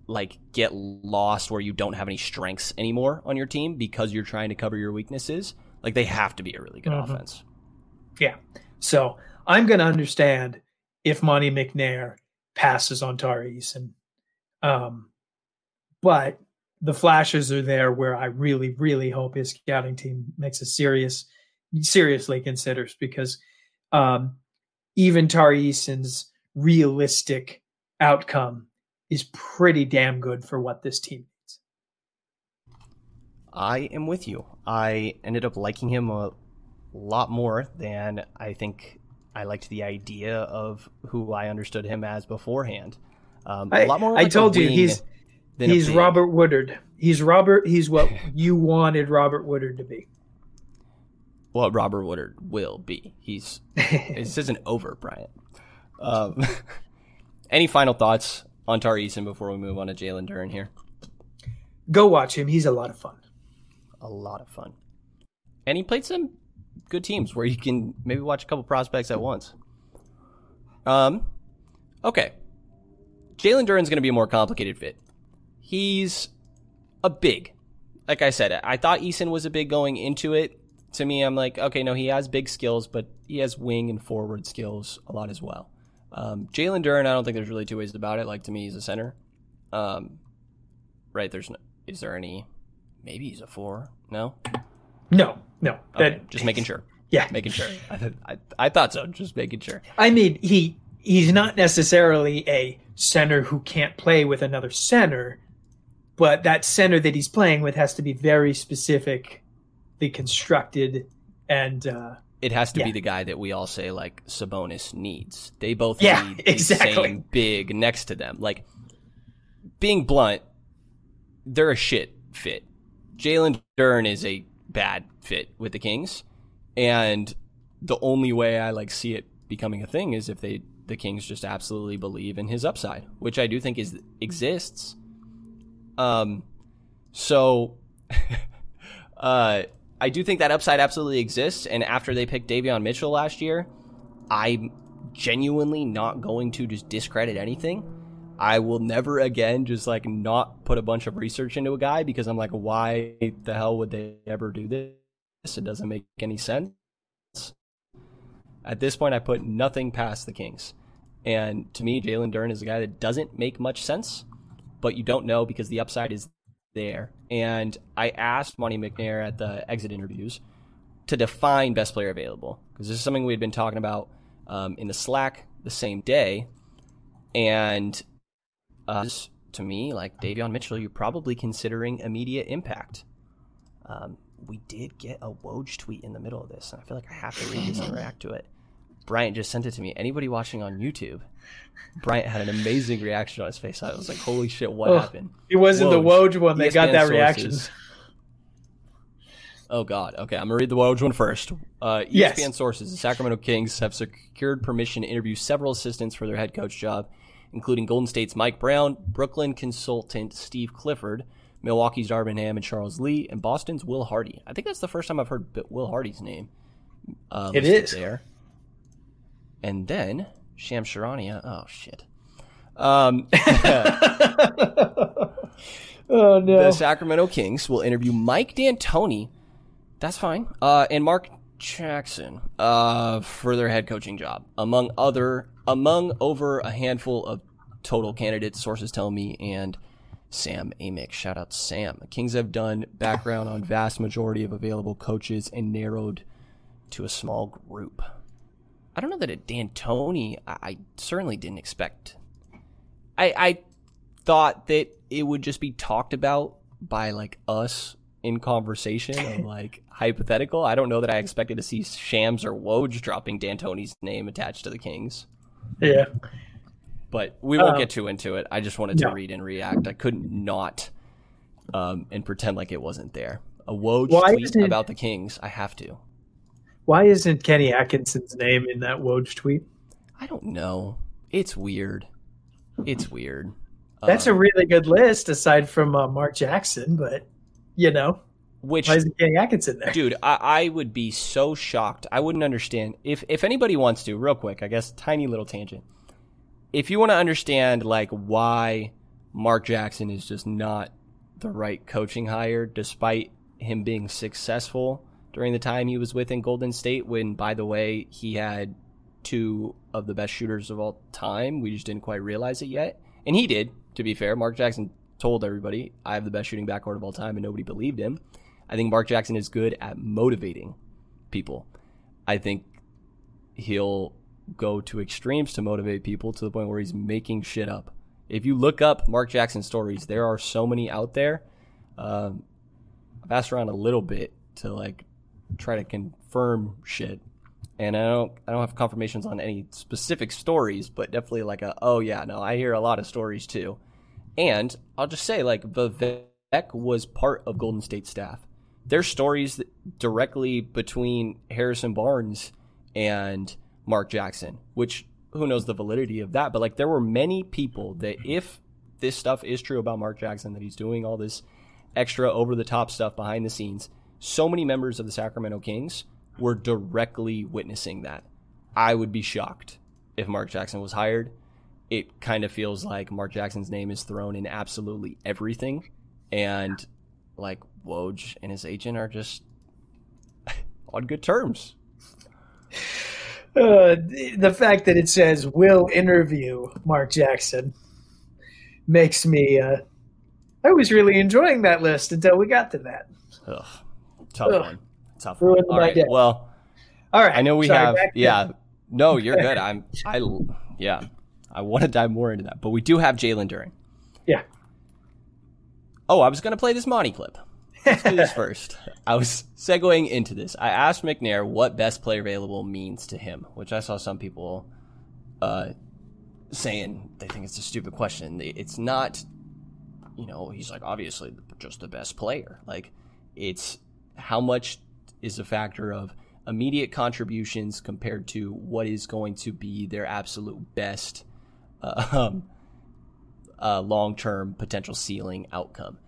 like get lost where you don't have any strengths anymore on your team because you're trying to cover your weaknesses. Like they have to be a really good Mhm. offense. Yeah. So I'm going to understand if Monte McNair passes on Tari Eason. Um, but the flashes are there where I really, really hope his scouting team makes a serious, seriously considers because um, even Tari Eason's realistic outcome is pretty damn good for what this team needs. I am with you. I ended up liking him a lot more than I think I liked the idea of who I understood him as beforehand. Um, a I, lot more. I like a told you he's he's. Robert Woodard. He's Robert. He's what you wanted Robert Woodard to be. What Robert Woodard will be. He's this isn't over, Bryant. Um, any final thoughts on Tari Eason before we move on to Jalen Duren here? Go watch him. He's a lot of fun. A lot of fun, and he played some good teams where you can maybe watch a couple prospects at once. Um, okay. Jalen Duren's going to be a more complicated fit. He's a big. Like I said, I thought Eason was a big going into it. To me, I'm like, okay, no, he has big skills, but he has wing and forward skills a lot as well. Um, Jalen Duren, I don't think there's really two ways about it. Like to me, he's a center. Um, right? There's no. Is there any? Maybe he's a four. No. No, no. Okay, That, just making sure. yeah. Making sure. I, I, I thought so. Just making sure. I mean, he he's not necessarily a center who can't play with another center, but that center that he's playing with has to be very specifically constructed and uh, It has to Yeah. be the guy that we all say like Sabonis needs. They both Yeah, need the same big next to them. Like being blunt, they're a shit fit. Jalen Duren is a bad fit with the Kings, and the only way I like see it becoming a thing is if they the Kings just absolutely believe in his upside, which I do think is exists. Um, so, uh, I do think that upside absolutely exists. And after they picked Davion Mitchell last year, I'm genuinely not going to just discredit anything. I will never again just like not put a bunch of research into a guy because I'm like, why the hell would they ever do this? It doesn't make any sense. At this point, I put nothing past the Kings. And to me, Jalen Duren is a guy that doesn't make much sense, but you don't know because the upside is there. And I asked Monte McNair at the exit interviews to define best player available because this is something we had been talking about um, in the Slack the same day. And uh, to me, like Davion Mitchell, you're probably considering immediate impact. Um, we did get a Woj tweet in the middle of this, and I feel like I have to read this and react to it. Bryant just sent it to me. Anybody watching on YouTube, Bryant had an amazing reaction on his face. I was like, "Holy shit, what Oh, happened?" it wasn't the Woj. Woj one that got ESPN that reaction. Oh God. Okay, I'm gonna read the Woj one first. Uh, ESPN Yes. sources: The Sacramento Kings have secured permission to interview several assistants for their head coach job, including Golden State's Mike Brown, Brooklyn consultant Steve Clifford, Milwaukee's Darvin Ham and Charles Lee, and Boston's Will Hardy. I think that's the first time I've heard Will Hardy's name. Uh, It is. there. And then Shams Charania. Oh shit. Um, oh no. the Sacramento Kings will interview Mike D'Antoni. That's fine. Uh, and Mark Jackson uh, for their head coaching job, among other among over a handful of total candidates. Sources tell me and Sam Amick. Shout out Sam. The Kings have done background on vast majority of available coaches and narrowed to a small group. I don't know that at D'Antoni, I, I certainly didn't expect. I I thought that it would just be talked about by like us in conversation of like hypothetical. I don't know that I expected to see Shams or Woj dropping D'Antoni's name attached to the Kings. yeah. But we won't Um, get too into it. I just wanted to no. read and react. I couldn't not um, and pretend like it wasn't there. A Woj Why tweet about the Kings. I have to. Why isn't Kenny Atkinson's name in that Woj tweet? I don't know. It's weird. It's weird. That's Um, a really good list aside from uh, Mark Jackson, but you know, which why isn't Kenny Atkinson there? dude I, I would be so shocked i wouldn't understand if if anybody wants to real quick i guess tiny little tangent if you want to understand like why mark jackson is just not the right coaching hire despite him being successful during the time he was within golden state when by the way he had two of the best shooters of all time we just didn't quite realize it yet and he did to be fair mark jackson told everybody i have the best shooting backcourt of all time and nobody believed him I think Mark Jackson is good at motivating people. I think he'll go to extremes to motivate people to the point where he's making shit up. If you look up Mark Jackson stories, there are so many out there. Um, I've asked around a little bit to like try to confirm shit, and I don't I don't have confirmations on any specific stories, but definitely like a oh yeah no I hear a lot of stories too. And I'll just say like Vivek was part of Golden State staff there's stories directly between Harrison Barnes and Mark Jackson, which who knows the validity of that, but like there were many people that if this stuff is true about Mark Jackson that he's doing all this extra over the top stuff behind the scenes, so many members of the Sacramento Kings we're directly witnessing that. I would be shocked if Mark Jackson was hired. It kind of feels like Mark Jackson's name is thrown in absolutely everything, and like Woj and his agent are just on good terms. Uh, the fact that it says will interview Mark Jackson makes me. Uh, I was really enjoying that list until we got to that. Ugh, tough Ugh. one. Tough one. All right. Well, all right. I know we Sorry, have. Yeah. No, you're good. I'm. I. Yeah. I want to dive more into that, but we do have Jalen Duren. Yeah. Oh, I was going to play this Monte clip. Let's do this first. I was segueing into this. I asked McNair what best player available means to him, which I saw some people uh, saying they think it's a stupid question. It's not, you know, he's like, obviously just the best player. Like, it's how much is a factor of immediate contributions compared to what is going to be their absolute best uh, um, uh, long term potential ceiling outcome.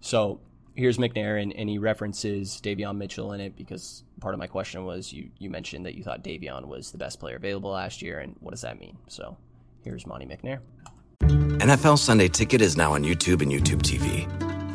So here's McNair, and, and he references Davion Mitchell in it because part of my question was you, you mentioned that you thought Davion was the best player available last year, and what does that mean? So here's Monte McNair. NFL Sunday Ticket is now on YouTube and YouTube TV,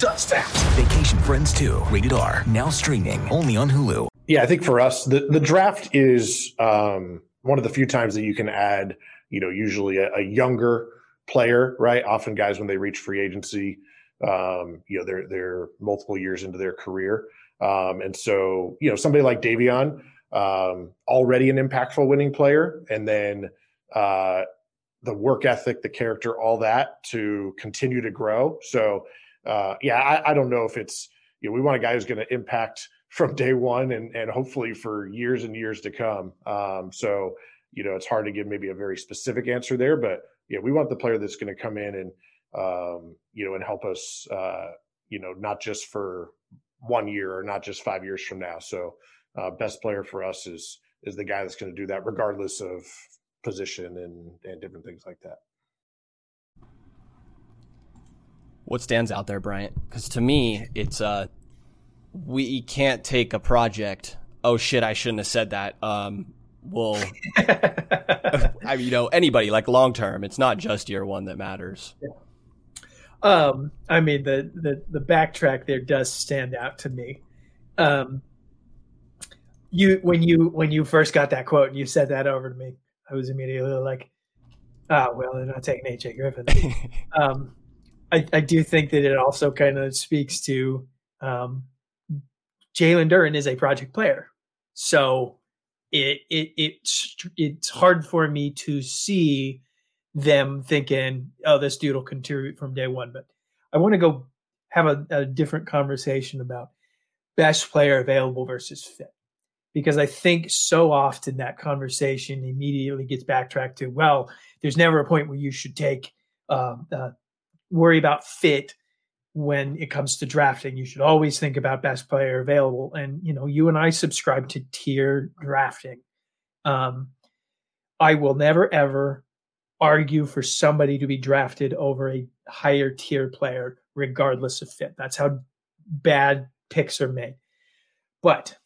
Who does that? Vacation Friends 2, rated R. Now streaming only on Hulu. Yeah, I think for us, the, the draft is um, one of the few times that you can add, you know, usually a, a younger player, right? Often guys, when they reach free agency, um, you know, they're they're multiple years into their career, um, and so you know somebody like Davion, um, already an impactful winning player, and then uh, the work ethic, the character, all that to continue to grow. So uh, yeah, I, I don't know if it's you know we want a guy who's going to impact from day one and and hopefully for years and years to come. Um, so you know it's hard to give maybe a very specific answer there, but yeah, we want the player that's going to come in and um, you know, and help us, uh, you know, not just for one year or not just five years from now. So, uh, best player for us is is the guy that's going to do that, regardless of position and and different things like that. What stands out there, Bryant? Because to me, it's uh, we can't take a project. Oh shit! I shouldn't have said that. Um, well, I mean, you know, anybody like long term. It's not just year one that matters. Yeah. Um, I mean the, the the backtrack there does stand out to me. Um, you when you when you first got that quote and you said that over to me, I was immediately like, "Ah, oh, well, they're not taking AJ Griffin." um, I, I do think that it also kind of speaks to um, Jalen Duren is a project player, so it it it's it's hard for me to see them thinking, oh, this dude will contribute from day one. But I want to go have a, a different conversation about best player available versus fit. Because I think so often that conversation immediately gets backtracked to, well, there's never a point where you should take, um, uh, worry about fit when it comes to drafting. You should always think about best player available. And, you know, you and I subscribe to tier drafting. Um, I will never, ever argue for somebody to be drafted over a higher tier player, regardless of fit. That's how bad picks are made. But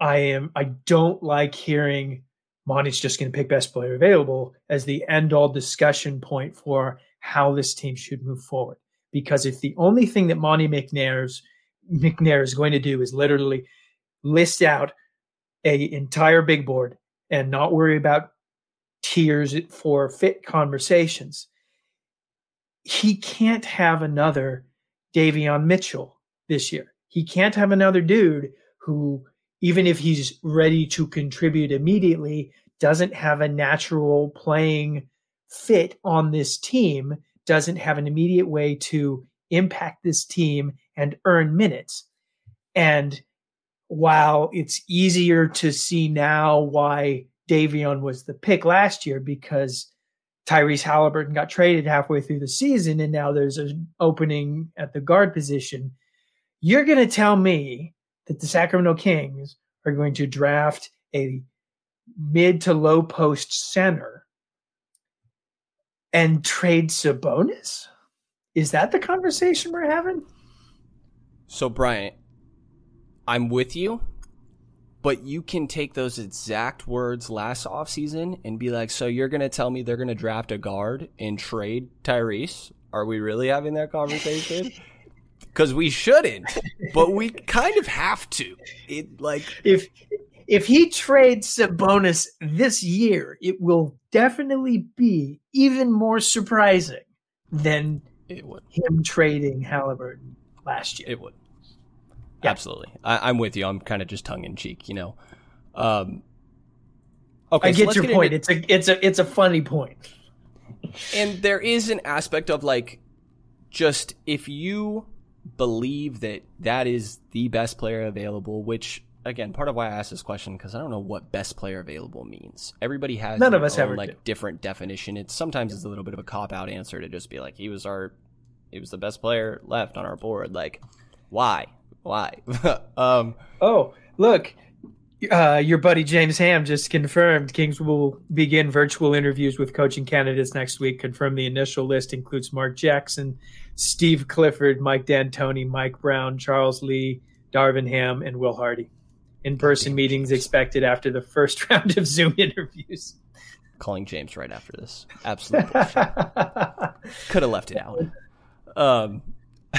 I am I don't like hearing Monte's just going to pick best player available as the end all discussion point for how this team should move forward. Because if the only thing that Monte McNair's McNair is going to do is literally list out a entire big board and not worry about tiers for fit conversations. he can't have another Davion Mitchell this year. He can't have another dude who, even if he's ready to contribute immediately, doesn't have a natural playing fit on this team, doesn't have an immediate way to impact this team and earn minutes. And while it's easier to see now why Davion was the pick last year because Tyrese Halliburton got traded halfway through the season and now there's an opening at the guard position. You're going to tell me that the Sacramento Kings are going to draft a mid to low post center and trade Sabonis? Is that the conversation we're having? So, Bryant, I'm with you, but you can take those exact words last offseason and be like, so you're going to tell me they're going to draft a guard and trade Tyrese? Are we really having that conversation? Because we shouldn't, but we kind of have to. It like if if he trades Sabonis this year, it will definitely be even more surprising than it would. him trading Halliburton last year. It would. Yeah. Absolutely. I, am with you. I'm kind of just tongue in cheek, you know. Um, okay, I so get your get point. Into, it's a it's a it's a funny point. And there is an aspect of like just if you believe that that is the best player available, which again, part of why I asked this question because I don't know what best player available means. Everybody has none of us own, ever like do. different definition. It's sometimes it's a little bit of a cop out answer to just be like he was our he was the best player left on our board. Like why? Why? um, oh, look, uh, your buddy James Ham just confirmed Kings will begin virtual interviews with coaching candidates next week. Confirm the initial list includes Mark Jackson, Steve Clifford, Mike D'Antoni, Mike Brown, Charles Lee, Darvin Ham, and Will Hardy. In person meetings expected after the first round of Zoom interviews. Calling James right after this. Absolutely. Could have left it out. Um,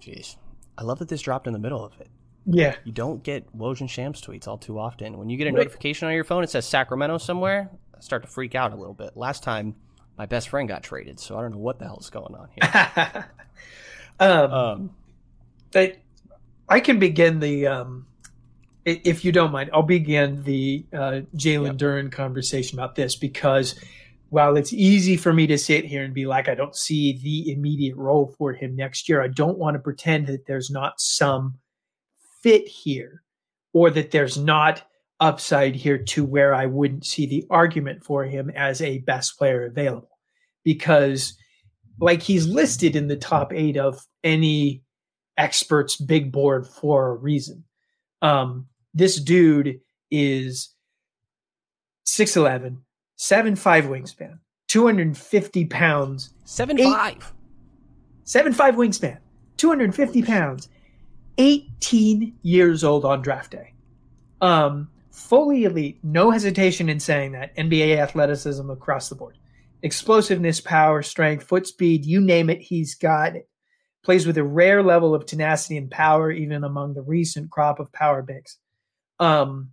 jeez. I love that this dropped in the middle of it. Yeah. You don't get Woj and Shams tweets all too often. When you get a notification on your phone, it says Sacramento somewhere, I start to freak out a little bit. Last time, my best friend got traded, so I don't know what the hell's going on here. um, um, I, I can begin the, um, if you don't mind, I'll begin the uh, Jalen yep. Duren conversation about this because while it's easy for me to sit here and be like, I don't see the immediate role for him next year, I don't want to pretend that there's not some fit here or that there's not upside here to where I wouldn't see the argument for him as a best player available. Because, like, he's listed in the top eight of any expert's big board for a reason. Um, this dude is 6'11, seven five wingspan, 250 pounds. Seven eight, five. Seven five wingspan, 250 pounds, 18 years old on draft day. Um, fully elite, no hesitation in saying that. NBA athleticism across the board. Explosiveness, power, strength, foot speed, you name it, he's got it. Plays with a rare level of tenacity and power, even among the recent crop of power bigs. Um,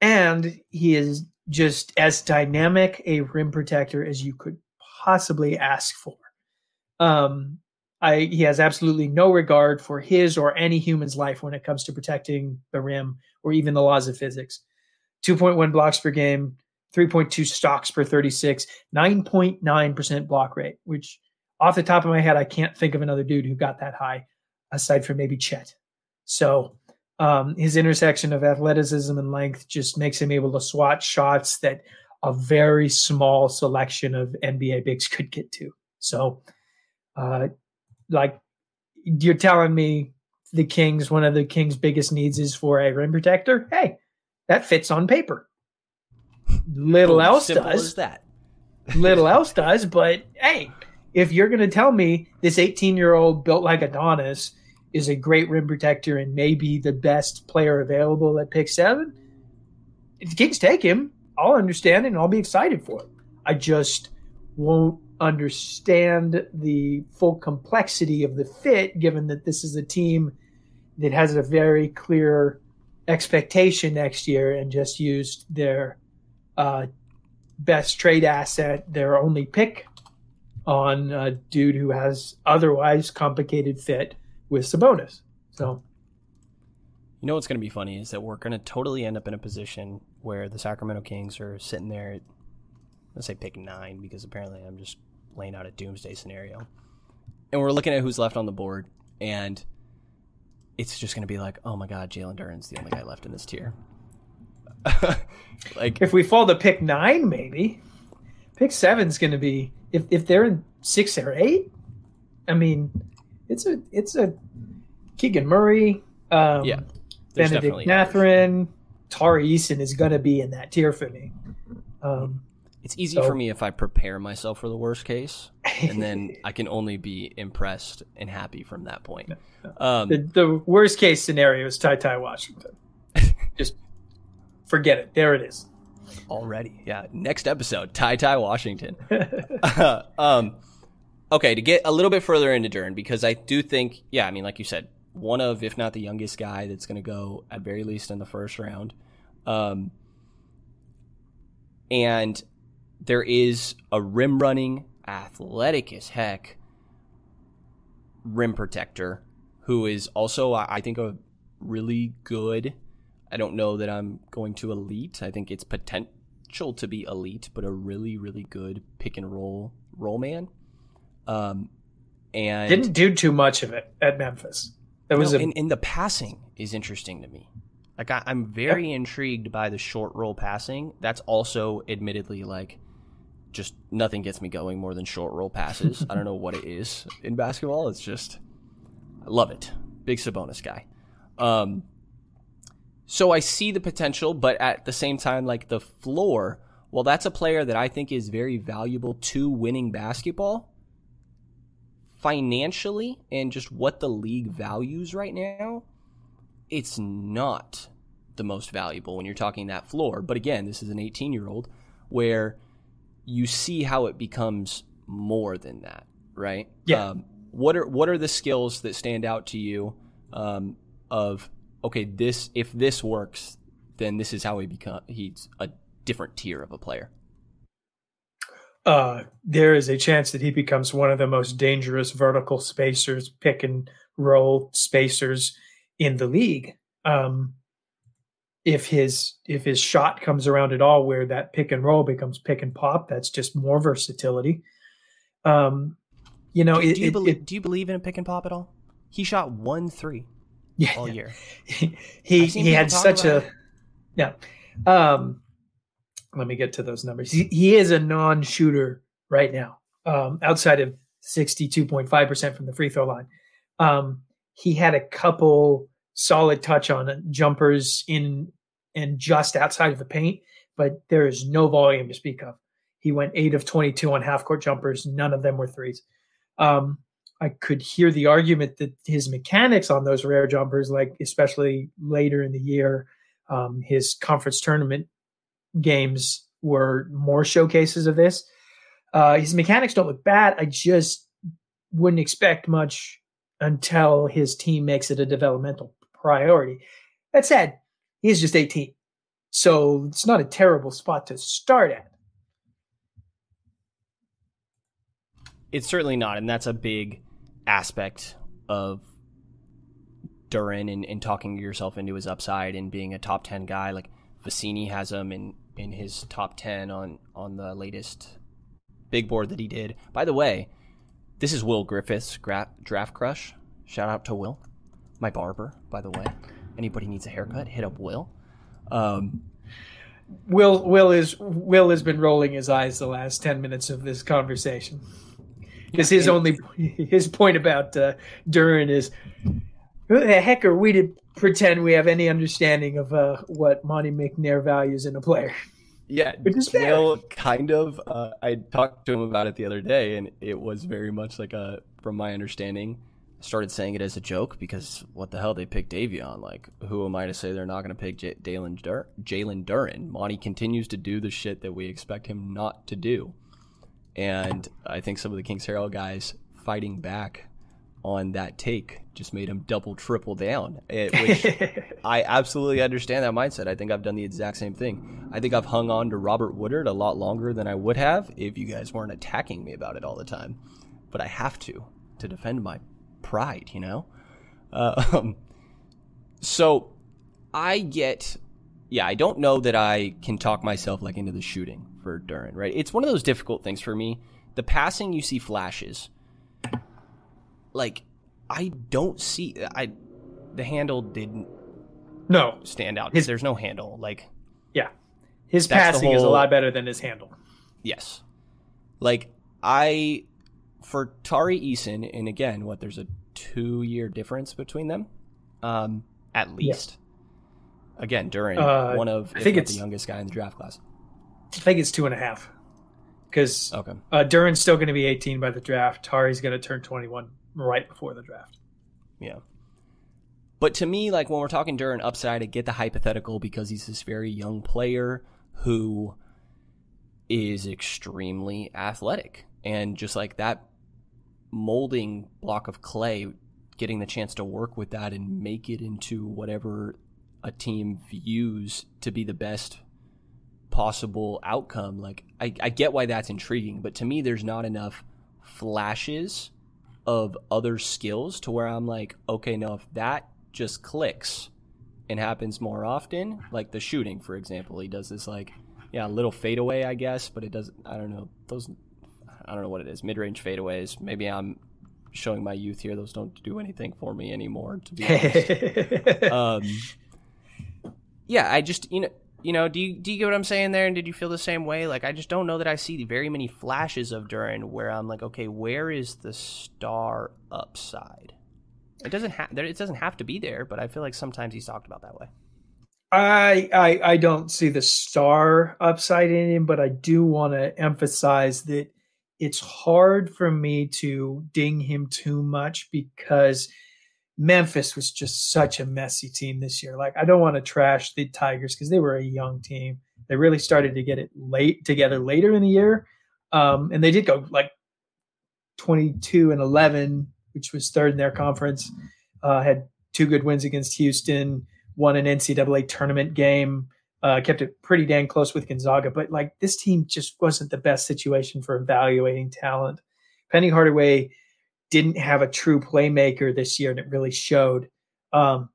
and he is just as dynamic a rim protector as you could possibly ask for. Um, I, he has absolutely no regard for his or any human's life when it comes to protecting the rim or even the laws of physics. 2.1 blocks per game, 3.2 stocks per 36, 9.9% block rate, which off the top of my head, I can't think of another dude who got that high aside from maybe Chet. So um, his intersection of athleticism and length just makes him able to swat shots that a very small selection of NBA bigs could get to. So, uh, like you're telling me the Kings, one of the Kings' biggest needs is for a rim protector. Hey, that fits on paper. Little else does. that. Little else does, but hey, if you're going to tell me this 18 year old built like Adonis is a great rim protector and maybe the best player available at pick seven, if the Kings take him, I'll understand and I'll be excited for it. I just won't understand the full complexity of the fit, given that this is a team that has a very clear expectation next year and just used their uh, best trade asset, their only pick, on a dude who has otherwise complicated fit with Sabonis. So, you know what's going to be funny is that we're going to totally end up in a position where the Sacramento Kings are sitting there at, let's say, pick nine, because apparently I'm just laying out a doomsday scenario. And we're looking at who's left on the board, and it's just going to be like, oh my God, Jalen Duren's the only guy left in this tier. like, if we fall to pick nine, maybe pick seven's going to be if if they're in six or eight. I mean, it's a it's a Keegan Murray, um, yeah, Bennedict Mathurin, Tari Eason is going to be in that tier for me. Um, it's easy so. for me if I prepare myself for the worst case, and then I can only be impressed and happy from that point. Um, the, the, worst case scenario is TyTy Washington. Just forget it. There it is. Already, yeah. Next episode, TyTy Washington. um, okay, to get a little bit further into Duren, because I do think, yeah, I mean, like you said, one of, if not the youngest guy that's going to go at very least in the first round. Um, and there is a rim running, athletic as heck rim protector who is also, I think, a really good. I don't know that I'm going to elite. I think it's potential to be elite, but a really, really good pick and roll roll man. Um, and didn't do too much of it at Memphis. That was no, a... the passing is interesting to me. Like I, am very yep. intrigued by the short roll passing. That's also admittedly like just nothing gets me going more than short roll passes. I don't know what it is in basketball. It's just I love it. Big Sabonis guy. Um, so I see the potential, but at the same time, like the floor, well, that's a player that I think is very valuable to winning basketball financially and just what the league values right now. It's not the most valuable when you're talking that floor. But again, this is an 18 year old where you see how it becomes more than that, right? Yeah. Um, what are what are the skills that stand out to you um, of okay this if this works then this is how he become he's a different tier of a player uh, there is a chance that he becomes one of the most dangerous vertical spacers pick and roll spacers in the league. Um, if his if his shot comes around at all where that pick and roll becomes pick and pop that's just more versatility. Um you know do, it, do you it, believe it, do you believe in a pick and pop at all? He shot one three yeah, all year. He he, he had such a yeah. Um let me get to those numbers he, he is a non-shooter right now um outside of 62.5% from the free throw line um he had a couple solid touch on jumpers in and just outside of the paint, but there is no volume to speak of. He went eight of 22 on half court jumpers. None of them were threes. Um, I could hear the argument that his mechanics on those rare jumpers, like especially later in the year, um, his conference tournament games were more showcases of this. Uh, his mechanics don't look bad. I just wouldn't expect much until his team makes it a developmental priority. That said, he's just 18. So it's not a terrible spot to start at. It's certainly not. And that's a big aspect of Duren and, and talking yourself into his upside and being a top 10 guy. Like Vecenie has him in, in his top 10 on, on the latest big board that he did. By the way, this is Will Griffith's gra- draft crush. Shout out to Will my barber, by the way. Anybody needs a haircut, hit up Will. Um, Will Will is Will has been rolling his eyes the last ten minutes of this conversation because yeah, his only his point about uh, Duren is who the heck are we to pretend we have any understanding of uh, what Monte McNair values in a player? Yeah, Will kind of. Uh, I talked to him about it the other day, and it was very much like a, from my understanding, started saying it as a joke because what the hell they picked Davion? Like, who am I to say they're not going to pick J- Jalen Dur- Jalen Duren? Monte continues to do the shit that we expect him not to do, and I think some of the Kings Herald guys fighting back on that take just made him double, triple down. It, which I absolutely understand that mindset. I think I've done the exact same thing. I think I've hung on to Robert Woodard a lot longer than I would have if you guys weren't attacking me about it all the time. But I have to to defend my pride, you know. Uh, um, so I get, yeah, I don't know that I can talk myself like into the shooting for Duren, right? It's one of those difficult things for me. The passing, you see flashes. Like, I don't see, I, the handle didn't no stand out. His, There's no handle. Like, yeah, his passing whole, is a lot better than his handle. Yes, like I for Tari Eason, and again, what there's a two year difference between them, um, at least. Again, during uh, one of I think it's the youngest guy in the draft class. I think it's two and a half because okay. uh, Duren's still going to be 18 by the draft. Tari's going to turn 21 right before the draft. Yeah. But to me, like when we're talking Duren upside, I get the hypothetical because he's this very young player who is extremely athletic. And just like that molding block of clay, getting the chance to work with that and make it into whatever a team views to be the best possible outcome. Like, I, I get why that's intriguing, but to me, there's not enough flashes of other skills to where I'm like, okay, now if that just clicks and happens more often, like the shooting, for example, he does this like, yeah, little fadeaway, I guess, but it doesn't, I don't know, those I don't know what it is. Mid range fadeaways. Maybe I'm showing my youth here. Those don't do anything for me anymore. To be honest. um, yeah, I just you know you know do you do you get what I'm saying there? And did you feel the same way? Like I just don't know that I see very many flashes of Duren where I'm like, okay, where is the star upside? It doesn't have it doesn't have to be there, but I feel like sometimes he's talked about that way. I, I I don't see the star upside in him, but I do want to emphasize that it's hard for me to ding him too much because Memphis was just such a messy team this year. Like I don't want to trash the Tigers because they were a young team. They really started to get it late together later in the year, um, and they did go like twenty-two and eleven, which was third in their conference. Uh, had two good wins against Houston, won an NCAA tournament game. Uh, kept it pretty dang close with Gonzaga, but like this team just wasn't the best situation for evaluating talent. Penny Hardaway didn't have a true playmaker this year, and it really showed. Um,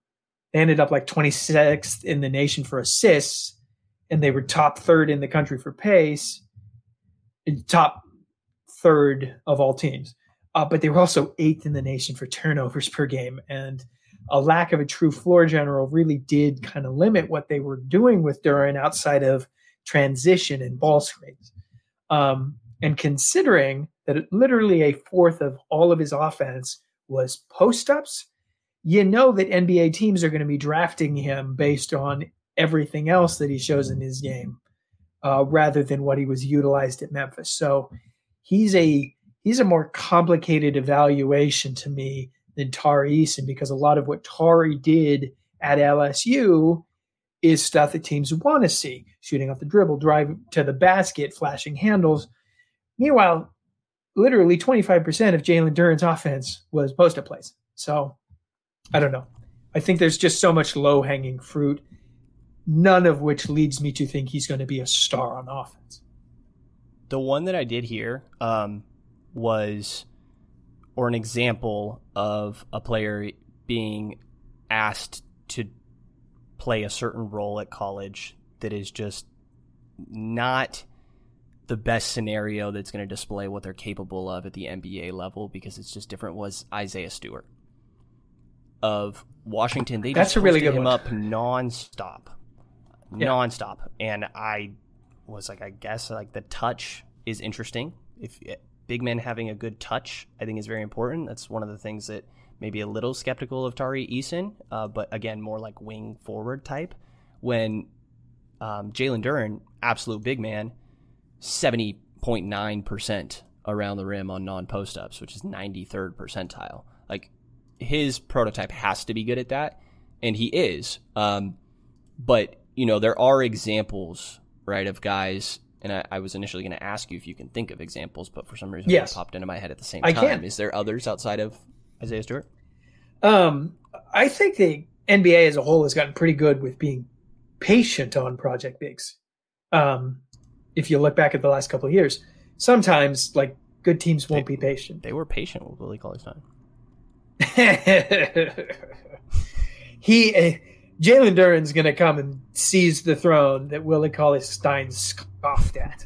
they ended up like 26th in the nation for assists, and they were top third in the country for pace, top third of all teams. Uh, but they were also eighth in the nation for turnovers per game, and a lack of a true floor general really did kind of limit what they were doing with Duren outside of transition and ball screens. Um, and considering that literally a fourth of all of his offense was post ups, you know that NBA teams are going to be drafting him based on everything else that he shows in his game, uh, rather than what he was utilized at Memphis. So he's a he's a more complicated evaluation to me than Tari Eason because a lot of what Tari did at LSU is stuff that teams want to see shooting off the dribble, drive to the basket, flashing handles. Meanwhile, literally 25% of Jalen Duren's offense was post up plays. So I don't know. I think there's just so much low hanging fruit, none of which leads me to think he's going to be a star on offense. The one that I did hear um, was or an example of a player being asked to play a certain role at college that is just not the best scenario that's going to display what they're capable of at the NBA level because it's just different was Isaiah Stewart of Washington. They that's just a really good him one. up nonstop, yeah. nonstop, and I was like, I guess like the touch is interesting. If big men having a good touch, I think, is very important. That's one of the things that maybe a little skeptical of Tari Eason, uh, but again, more like wing forward type. When um, Jalen Duren, absolute big man, 70.9% around the rim on non post ups, which is 93rd percentile. Like his prototype has to be good at that, and he is. Um, but, you know, there are examples, right, of guys and I, I was initially going to ask you if you can think of examples, but for some reason yes. it popped into my head at the same I time. Can. Is there others outside of Isaiah Stewart. Um, I think the NBA as a whole has gotten pretty good with being patient on project bigs. Um, if you look back at the last couple of years, sometimes like good teams won't they, be patient. They were patient with Willie Cauley Stein. he, uh, Jalen Duren's going to come and seize the throne that Willie Cauley Stein scoffed at.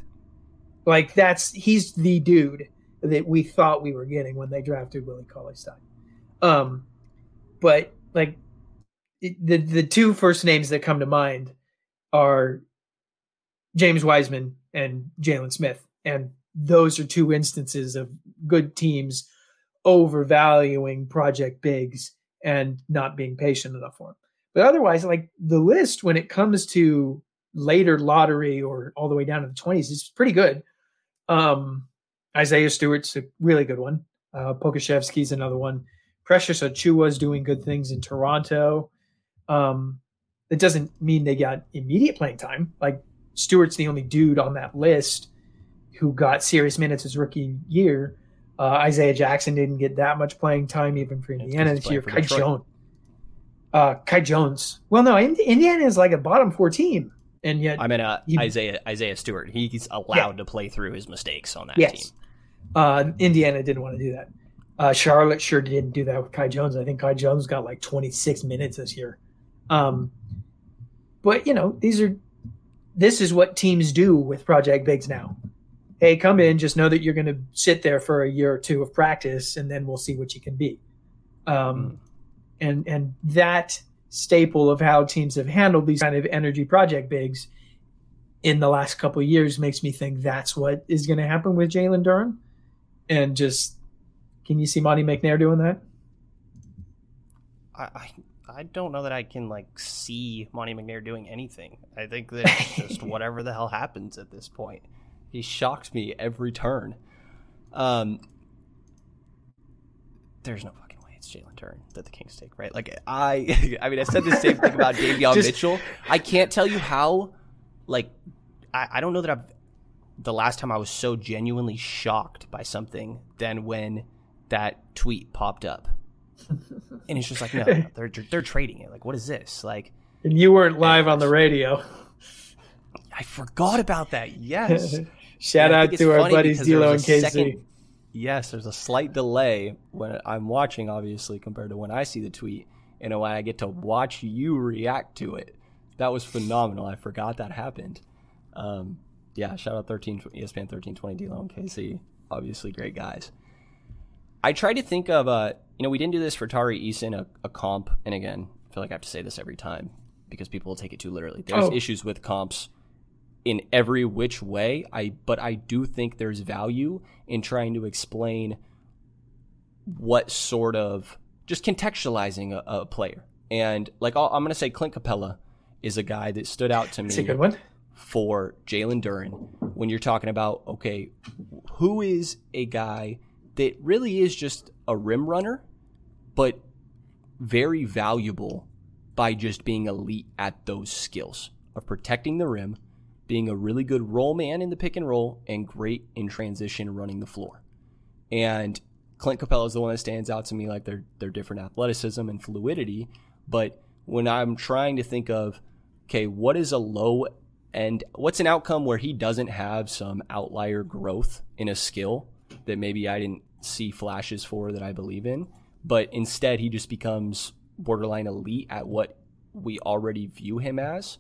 Like that's he's the dude that we thought we were getting when they drafted Willie Cauley Stein. Um, but like the the two first names that come to mind are James Wiseman and Jalen Smith, and those are two instances of good teams overvaluing project bigs and not being patient enough for them. But otherwise, like the list when it comes to later lottery or all the way down to the twenties is pretty good. Um, Isaiah Stewart's a really good one. Uh, Pokusevski's another one. Precious Achiuwa's doing good things in Toronto. Um, it doesn't mean they got immediate playing time. Like Stewart's the only dude on that list who got serious minutes his rookie year. Uh, Isaiah Jackson didn't get that much playing time even for Indiana this year. Kai Jones. Uh, Kai Jones. Well, no, Indiana is like a bottom four team, and yet I mean uh, he, Isaiah Isaiah Stewart. He's allowed yeah. to play through his mistakes on that yes. team. Uh, Indiana didn't want to do that. Uh, Charlotte sure didn't do that with Kai Jones. I think Kai Jones got like 26 minutes this year. Um, but you know, these are this is what teams do with Project Bigs now. Hey, come in, just know that you're going to sit there for a year or two of practice, and then we'll see what you can be. Um, mm. and and that staple of how teams have handled these kind of energy project bigs in the last couple years makes me think that's what is going to happen with Jalen Duren. And just, can you see Monte McNair doing that? I, I don't know that I can like see Monte McNair doing anything. I think that just whatever the hell happens at this point. He shocks me every turn. Um, there's no fucking way it's Jalen Duren that the Kings take, right? Like I, I mean, I said the same thing about Davion just, Mitchell. I can't tell you how, like, I, I don't know that I've the last time I was so genuinely shocked by something than when that tweet popped up and it's just like, no, no, they're they're trading it. Like, what is this? Like, and you weren't live on the radio. I forgot about that. Yes. Shout out to our buddies D'Lo and KC. Second, yes, there's a slight delay when I'm watching, obviously, compared to when I see the tweet, and when I get to watch you react to it. That was phenomenal. I forgot that happened. Um, yeah, shout out 13 ESPN 1320 D'Lo and KC. Obviously, great guys. I tried to think of uh, you know, we didn't do this for Tari Eason, a, a, comp, and again, I feel like I have to say this every time because people will take it too literally. There's oh. issues with comps in every which way. I but I do think there's value in trying to explain what sort of just contextualizing a, a player. And like i am going to say, Clint Capela is a guy that stood out to me. That's a good one for Jalen Duren when you're talking about okay, who is a guy that really is just a rim runner, but very valuable by just being elite at those skills of protecting the rim, being a really good roll man in the pick and roll, and great in transition running the floor. And Clint Capela is the one that stands out to me like their their different athleticism and fluidity. But when I'm trying to think of, okay, what is a low end, what's an outcome where he doesn't have some outlier growth in a skill that maybe I didn't see flashes for that I believe in, but instead he just becomes borderline elite at what we already view him as.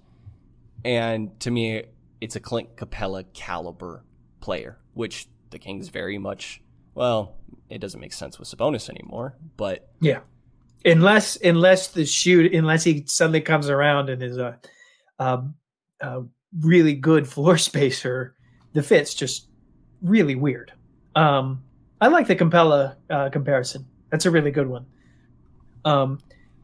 And to me, it's a Clint Capela caliber player, which the Kings very much, well, it doesn't make sense with Sabonis anymore, but. Yeah. Unless, unless the shoot, unless he suddenly comes around and is a, a, a really good floor spacer, the fit's just really weird. Um, I like the Capela uh, comparison. That's a really good one. Um,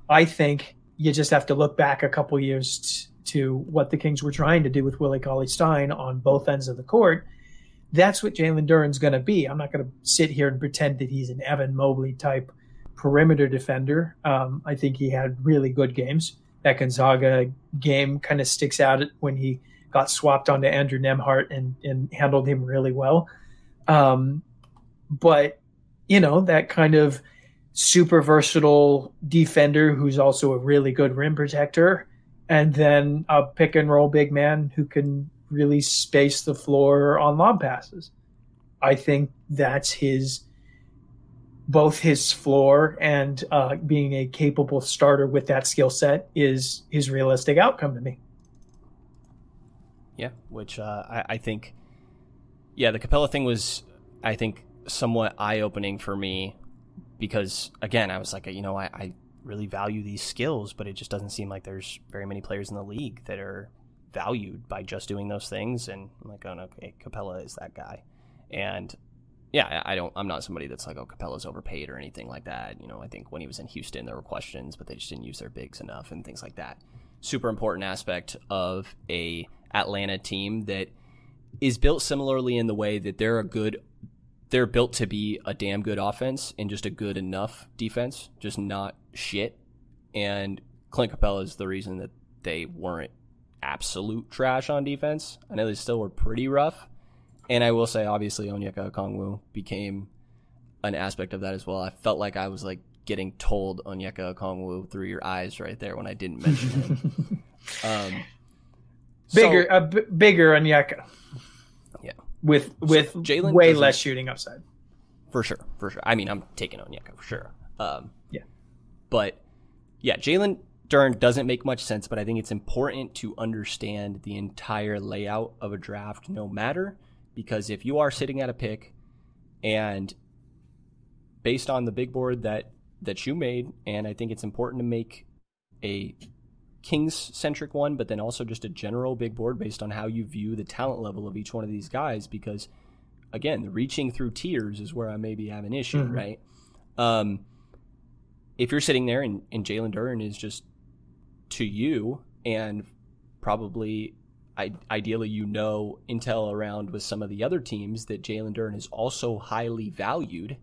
I think you just have to look back a couple years t- to what the Kings were trying to do with Willie Cauley Stein on both ends of the court. That's what Jalen Duren's going to be. I'm not going to sit here and pretend that he's an Evan Mobley type perimeter defender. Um, I think he had really good games. That Gonzaga game kind of sticks out when he got swapped onto Andrew Nembhard and, and handled him really well. Um, but you know that kind of super versatile defender who's also a really good rim protector, and then a pick and roll big man who can really space the floor on lob passes. I think that's his both his floor and uh, being a capable starter with that skill set is his realistic outcome to me. Yeah, which uh, I, I think, yeah, the Capela thing was, I think, somewhat eye opening for me because, again, I was like, you know, I, I really value these skills, but it just doesn't seem like there's very many players in the league that are valued by just doing those things. And I'm like, oh, okay, Capela is that guy. And yeah, I don't. I'm not somebody that's like, oh, Capela's overpaid or anything like that. You know, I think when he was in Houston, there were questions, but they just didn't use their bigs enough and things like that. Super important aspect of a Atlanta team that is built similarly in the way that they're a good. They're built to be a damn good offense and just a good enough defense, just not shit. And Clint Capela is the reason that they weren't absolute trash on defense. I know they still were pretty rough, and I will say, obviously, Onyeka Okongwu became an aspect of that as well. I felt like I was like getting told Onyeka Okongwu through your eyes right there when I didn't mention him. um, bigger, so, a b- bigger Onyeka. With with so Jalen way less shooting upside. For sure, for sure. I mean, I'm taking Onyeka for sure. Um, yeah, but yeah, Jalen Duren doesn't make much sense, but I think it's important to understand the entire layout of a draft, no matter because if you are sitting at a pick and based on the big board that that you made and I think it's important to make a Kings centric one but then also just a general big board based on how you view the talent level of each one of these guys because again the reaching through tiers is where I maybe have an issue mm-hmm. right um if you're sitting there and, and Jalen Duren is just to you and probably I, ideally you know intel around with some of the other teams that Jalen Duren is also highly valued,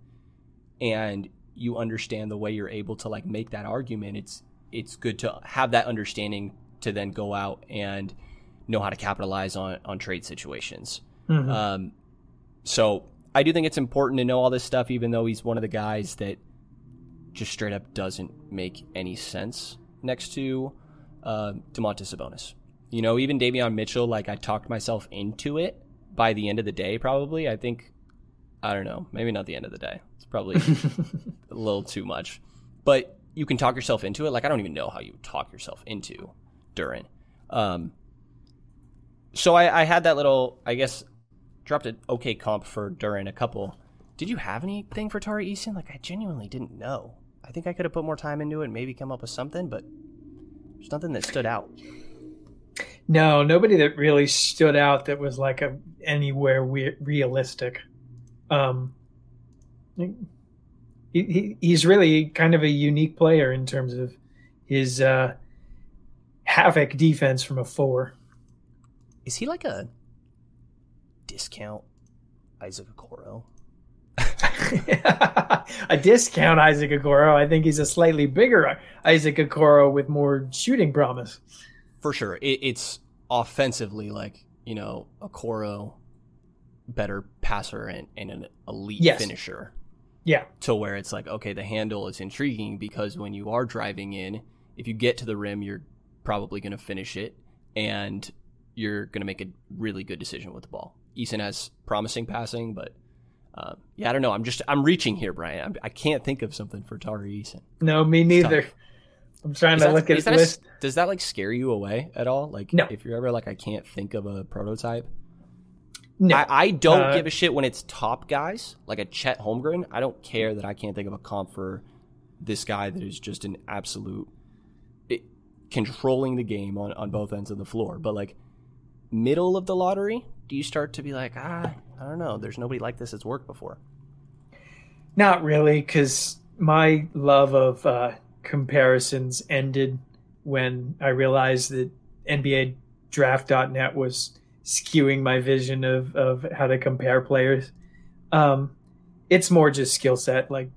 and you understand the way you're able to like make that argument. It's it's good to have that understanding to then go out and know how to capitalize on on trade situations. Mm-hmm. Um, so I do think it's important to know all this stuff, even though he's one of the guys that just straight up doesn't make any sense next to uh, Domantas Sabonis. You know, even Davion Mitchell, like I talked myself into it by the end of the day, probably. I think, I don't know, maybe not the end of the day. It's probably a little too much. But you can talk yourself into it. Like, I don't even know how you talk yourself into Duren. Um, so I, I had that little, I guess, dropped an okay comp for Duren a couple. Did you have anything for Tari Eason? Like, I genuinely didn't know. I think I could have put more time into it and maybe come up with something, but there's nothing that stood out. No, nobody that really stood out that was like a anywhere we- realistic. Um, he, he, he's really kind of a unique player in terms of his uh, havoc defense from a four. Is he like a discount Isaac Okoro? a discount Isaac Okoro. I think he's a slightly bigger Isaac Okoro with more shooting promise for sure. It, it's offensively like you know Okoro, better passer and, and an elite yes. finisher. Yeah. To where it's like, okay, the handle is intriguing because when you are driving in, if you get to the rim, you're probably going to finish it and you're going to make a really good decision with the ball. Eason has promising passing, but uh, yeah, I don't know. I'm just I'm reaching here, Brian. I'm, I can not think of something for Tari Eason. No, me neither. I'm trying is to that, look at the list. A, does that like scare you away at all? Like, no. if you're ever like, I can't think of a prototype. No, I, I don't uh, give a shit when it's top guys like a Chet Holmgren. I don't care that I can't think of a comp for this guy that is just an absolute it, controlling the game on on both ends of the floor. But like middle of the lottery, do you start to be like, ah, I don't know. There's nobody like this that's worked before. Not really, because my love of uh, comparisons ended when I realized that NBA draft.net was skewing my vision of, of how to compare players. Um, it's more just skill set. Like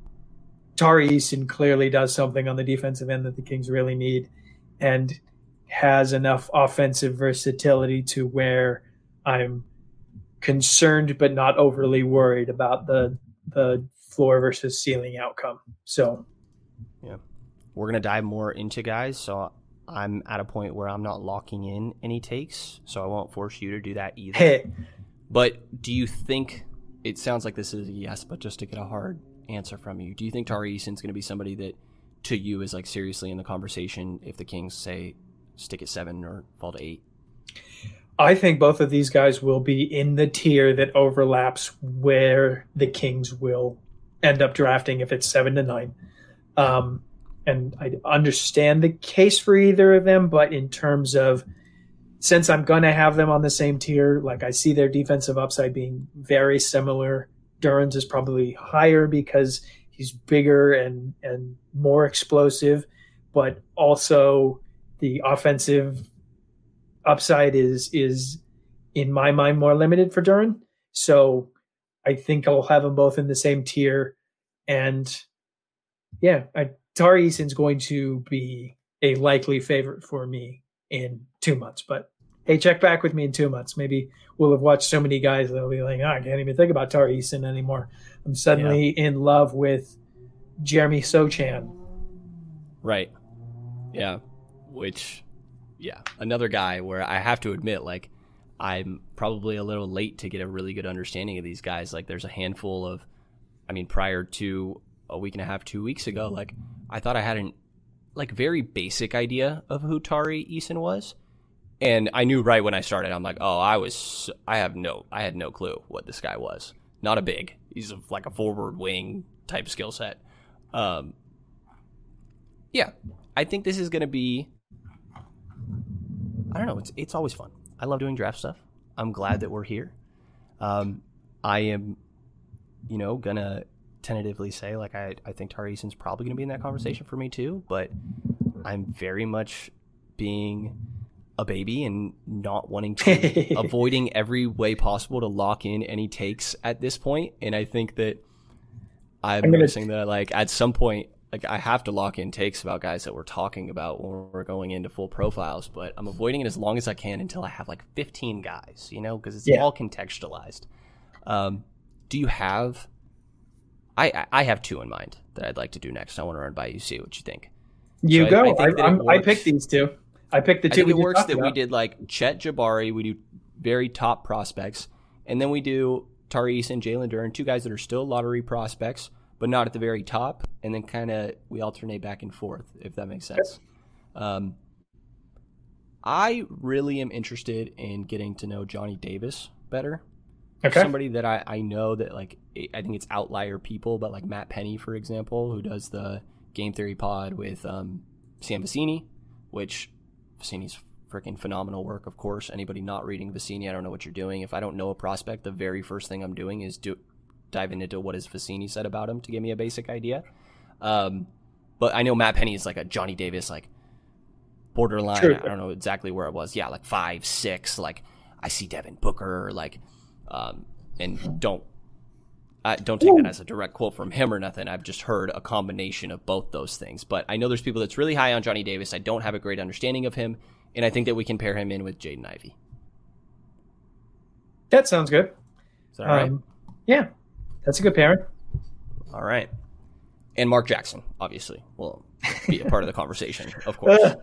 Tari Eason clearly does something on the defensive end that the Kings really need and has enough offensive versatility to where I'm concerned but not overly worried about the the floor versus ceiling outcome. So, yeah, we're gonna dive more into guys. So I'm at a point where I'm not locking in any takes, so I won't force you to do that either. But do you think it sounds like this is a yes, but just to get a hard answer from you, do you think Tari Eason's going to be somebody that to you is like seriously in the conversation if the Kings say stick at seven or fall to eight? I think both of these guys will be in the tier that overlaps where the Kings will end up drafting if it's seven to nine. Um, and I understand the case for either of them, but in terms of since I'm going to have them on the same tier, like I see their defensive upside being very similar. Duren's is probably higher because he's bigger and and more explosive, but also the offensive upside is is in my mind more limited for Duren. So I think I'll have them both in the same tier, and yeah, I Tari Eason's going to be a likely favorite for me in two months. But hey, check back with me in two months. Maybe we'll have watched so many guys that'll be like, oh, I can't even think about Tari Eason anymore. I'm suddenly yeah. in love with Jeremy Sochan. Right. Yeah. Which, yeah, another guy where I have to admit, like, I'm probably a little late to get a really good understanding of these guys. Like, there's a handful of, I mean, prior to a week and a half, two weeks ago, like I thought I had an like very basic idea of who Tari Eason was, and I knew right when I started. I'm like, oh, I was, I have no, I had no clue what this guy was. Not a big. He's a, like a forward wing type skill set. Um, yeah, I think this is gonna be. I don't know. It's it's always fun. I love doing draft stuff. I'm glad that we're here. Um, I am, you know, gonna tentatively say like I, I think Tari Eason's probably going to be in that conversation for me too, but I'm very much being a baby and not wanting to avoiding every way possible to lock in any takes at this point. And I think that I'm, I'm noticing that like at some point like I have to lock in takes about guys that we're talking about when we're going into full profiles, but I'm avoiding it as long as I can until I have like 15 guys, you know, because it's yeah. all contextualized. Um, do you have I I have two in mind that I'd like to do next. I want to run by you, see what you think. You so go. I, I, I, picked these two. I picked the two. I think it works that about. we did like Chet Jabari. We do very top prospects, and then we do Tari and Jalen Duren, two guys that are still lottery prospects, but not at the very top. And then kind of we alternate back and forth, if that makes sense. Um, I really am interested in getting to know Johnny Davis better. Okay. Somebody that I, I know that like I think it's outlier people, but like Matt Penny, for example, who does the Game Theory Pod with um, Sam Vecenie, which Vecenie's freaking phenomenal work. Of course, anybody not reading Vecenie, I don't know what you're doing. If I don't know a prospect, the very first thing I'm doing is do diving into what has Vecenie said about him to give me a basic idea. Um, but I know Matt Penny is like a Johnny Davis, like borderline. Sure. I don't know exactly where it was. Yeah, like five, six. Like I see Devin Booker. Like, um, and don't I don't take that as a direct quote from him or nothing. I've just heard a combination of both those things. But I know there's people that's really high on Johnny Davis. I don't have a great understanding of him, and I think that we can pair him in with Jaden Ivey. That sounds good. Is that right? Um, yeah, that's a good pairing. All right, and Mark Jackson obviously will be a part of the conversation, of course. Uh,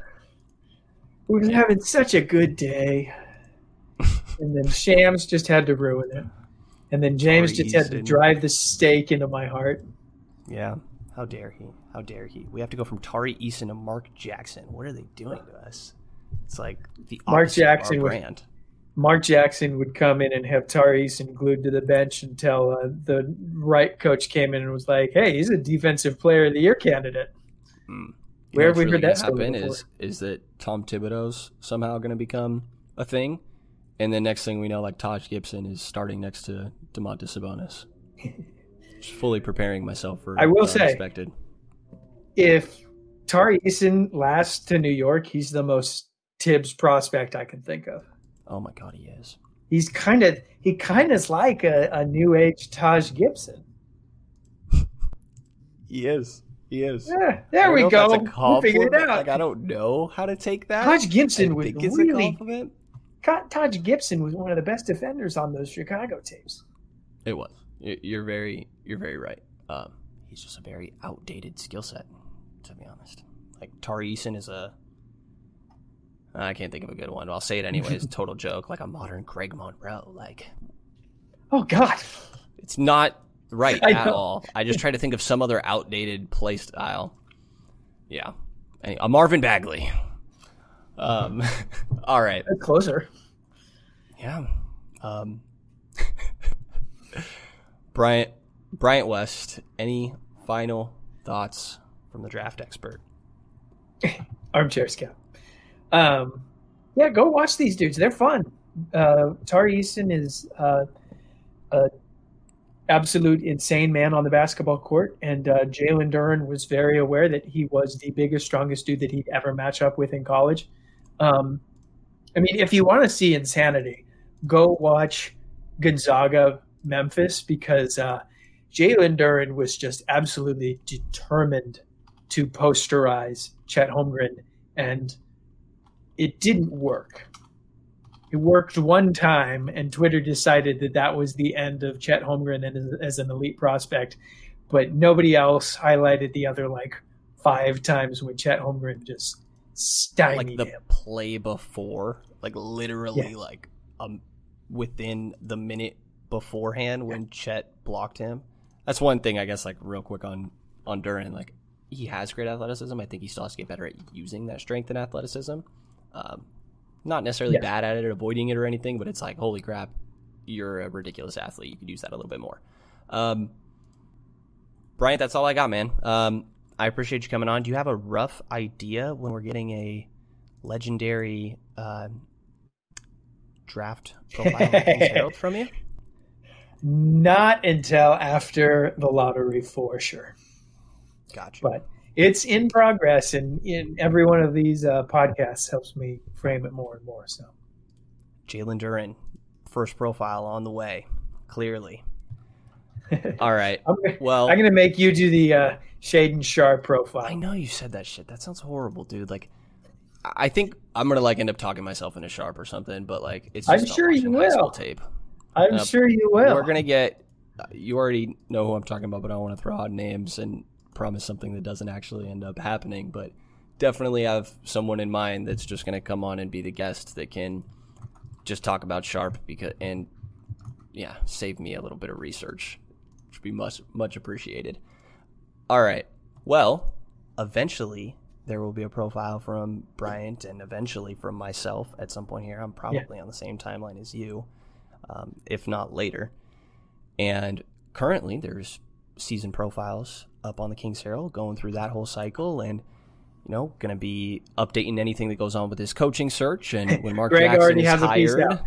we're yeah. having such a good day, and then Shams just had to ruin it. And then James just had to drive the stake into my heart. Yeah. How dare he? How dare he? We have to go from Tari Eason to Mark Jackson. What are they doing to us? It's like the Mark Jackson brand. Would, Mark Jackson would come in and have Tari Eason glued to the bench until uh, the right coach came in and was like, "Hey, he's a defensive player of the year candidate." Mm. Where have we really heard that happen? Is is that Tom Thibodeau's somehow going to become a thing? And then next thing we know, like Taj Gibson is starting next to Domantas Sabonis. Just fully preparing myself for. I will say, if Tari Eason lasts to New York, he's the most Thibs prospect I can think of. Oh my god, he is. He's kind of he kind of is like a, a new age Taj Gibson. he is. He is. Yeah, there we go. Figure it out. Like I don't know how to take that. Taj Gibson was really Taj Gibson was one of the best defenders on those Chicago tapes. It was. You're very, you're very right. Um, he's just a very outdated skill set, to be honest. Like Tari Eason is a I can't think of a good one. I'll say it anyway anyways. total joke, like a modern Greg Monroe. Like, oh god, it's not right at all. I just try to think of some other outdated play style. Yeah, a Marvin Bagley. Um, all right, closer. Yeah. Um, Bryant Bryant West. Any final thoughts from the draft expert? Armchair scout. Um, yeah, go watch these dudes. They're fun. Uh, Tari Eason is uh, a absolute insane man on the basketball court, and uh, Jalen Duren was very aware that he was the biggest, strongest dude that he'd ever match up with in college. Um, I mean, if you want to see insanity, go watch Gonzaga Memphis because uh, Jalen Duren was just absolutely determined to posterize Chet Holmgren, and it didn't work. It worked one time, and Twitter decided that that was the end of Chet Holmgren as, as an elite prospect, but nobody else highlighted the other like five times when Chet Holmgren just stymied like the him. play before, like literally yeah. like um within the minute beforehand when yeah. Chet blocked him. That's one thing I guess like real quick on on Duren like he has great athleticism. I think he still has to get better at using that strength and athleticism. Um, not necessarily yeah. bad at it, or avoiding it, or anything, but it's like, holy crap, you're a ridiculous athlete. You could use that a little bit more. Um, Bryant, that's all I got, man. Um, I appreciate you coming on. Do you have a rough idea when we're getting a legendary uh, draft profile from you? Not until after the lottery, for sure. Gotcha. But it's in progress, and in every one of these uh, podcasts helps me frame it more and more. So, Jalen Duren, first profile on the way. Clearly. All right. I'm gonna, well, I'm gonna make you do the uh, Shaedon Sharpe profile. I know you said that shit. That sounds horrible, dude. Like, I think I'm gonna like end up talking myself into Sharpe or something. But like, it's I'm sure you will. Tape. I'm uh, sure you will. We're gonna get. You already know who I'm talking about, but I don't want to throw out names and promise something that doesn't actually end up happening. But definitely have someone in mind that's just going to come on and be the guest that can just talk about Sharpe because and yeah, save me a little bit of research, which would be much much appreciated. All right, well, eventually there will be a profile from Bryant and eventually from myself at some point here. I'm probably yeah. on the same timeline as you, um, if not later. And currently, there's season profiles up on the King's Herald, going through that whole cycle, and you know, going to be updating anything that goes on with his coaching search. And when Mark Greg Jackson already is has hired, a piece out.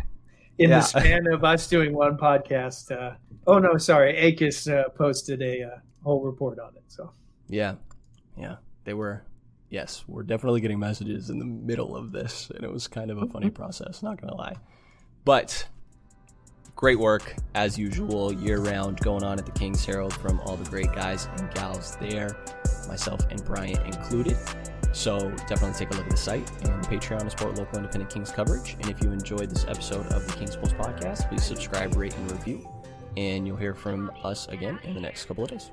in yeah. the span of us doing one podcast. Uh, oh no, sorry, Akis uh, posted a uh, whole report on it. So yeah, yeah, they were. Yes, we're definitely getting messages in the middle of this, and it was kind of a funny process. Not gonna lie, but great work as usual year round going on at the King's Herald from all the great guys and gals there, myself and Bryant included. So definitely take a look at the site and the Patreon to support local independent Kings coverage. And if you enjoyed this episode of the Kings Pulse podcast, please subscribe, rate, and review. And you'll hear from us again in the next couple of days.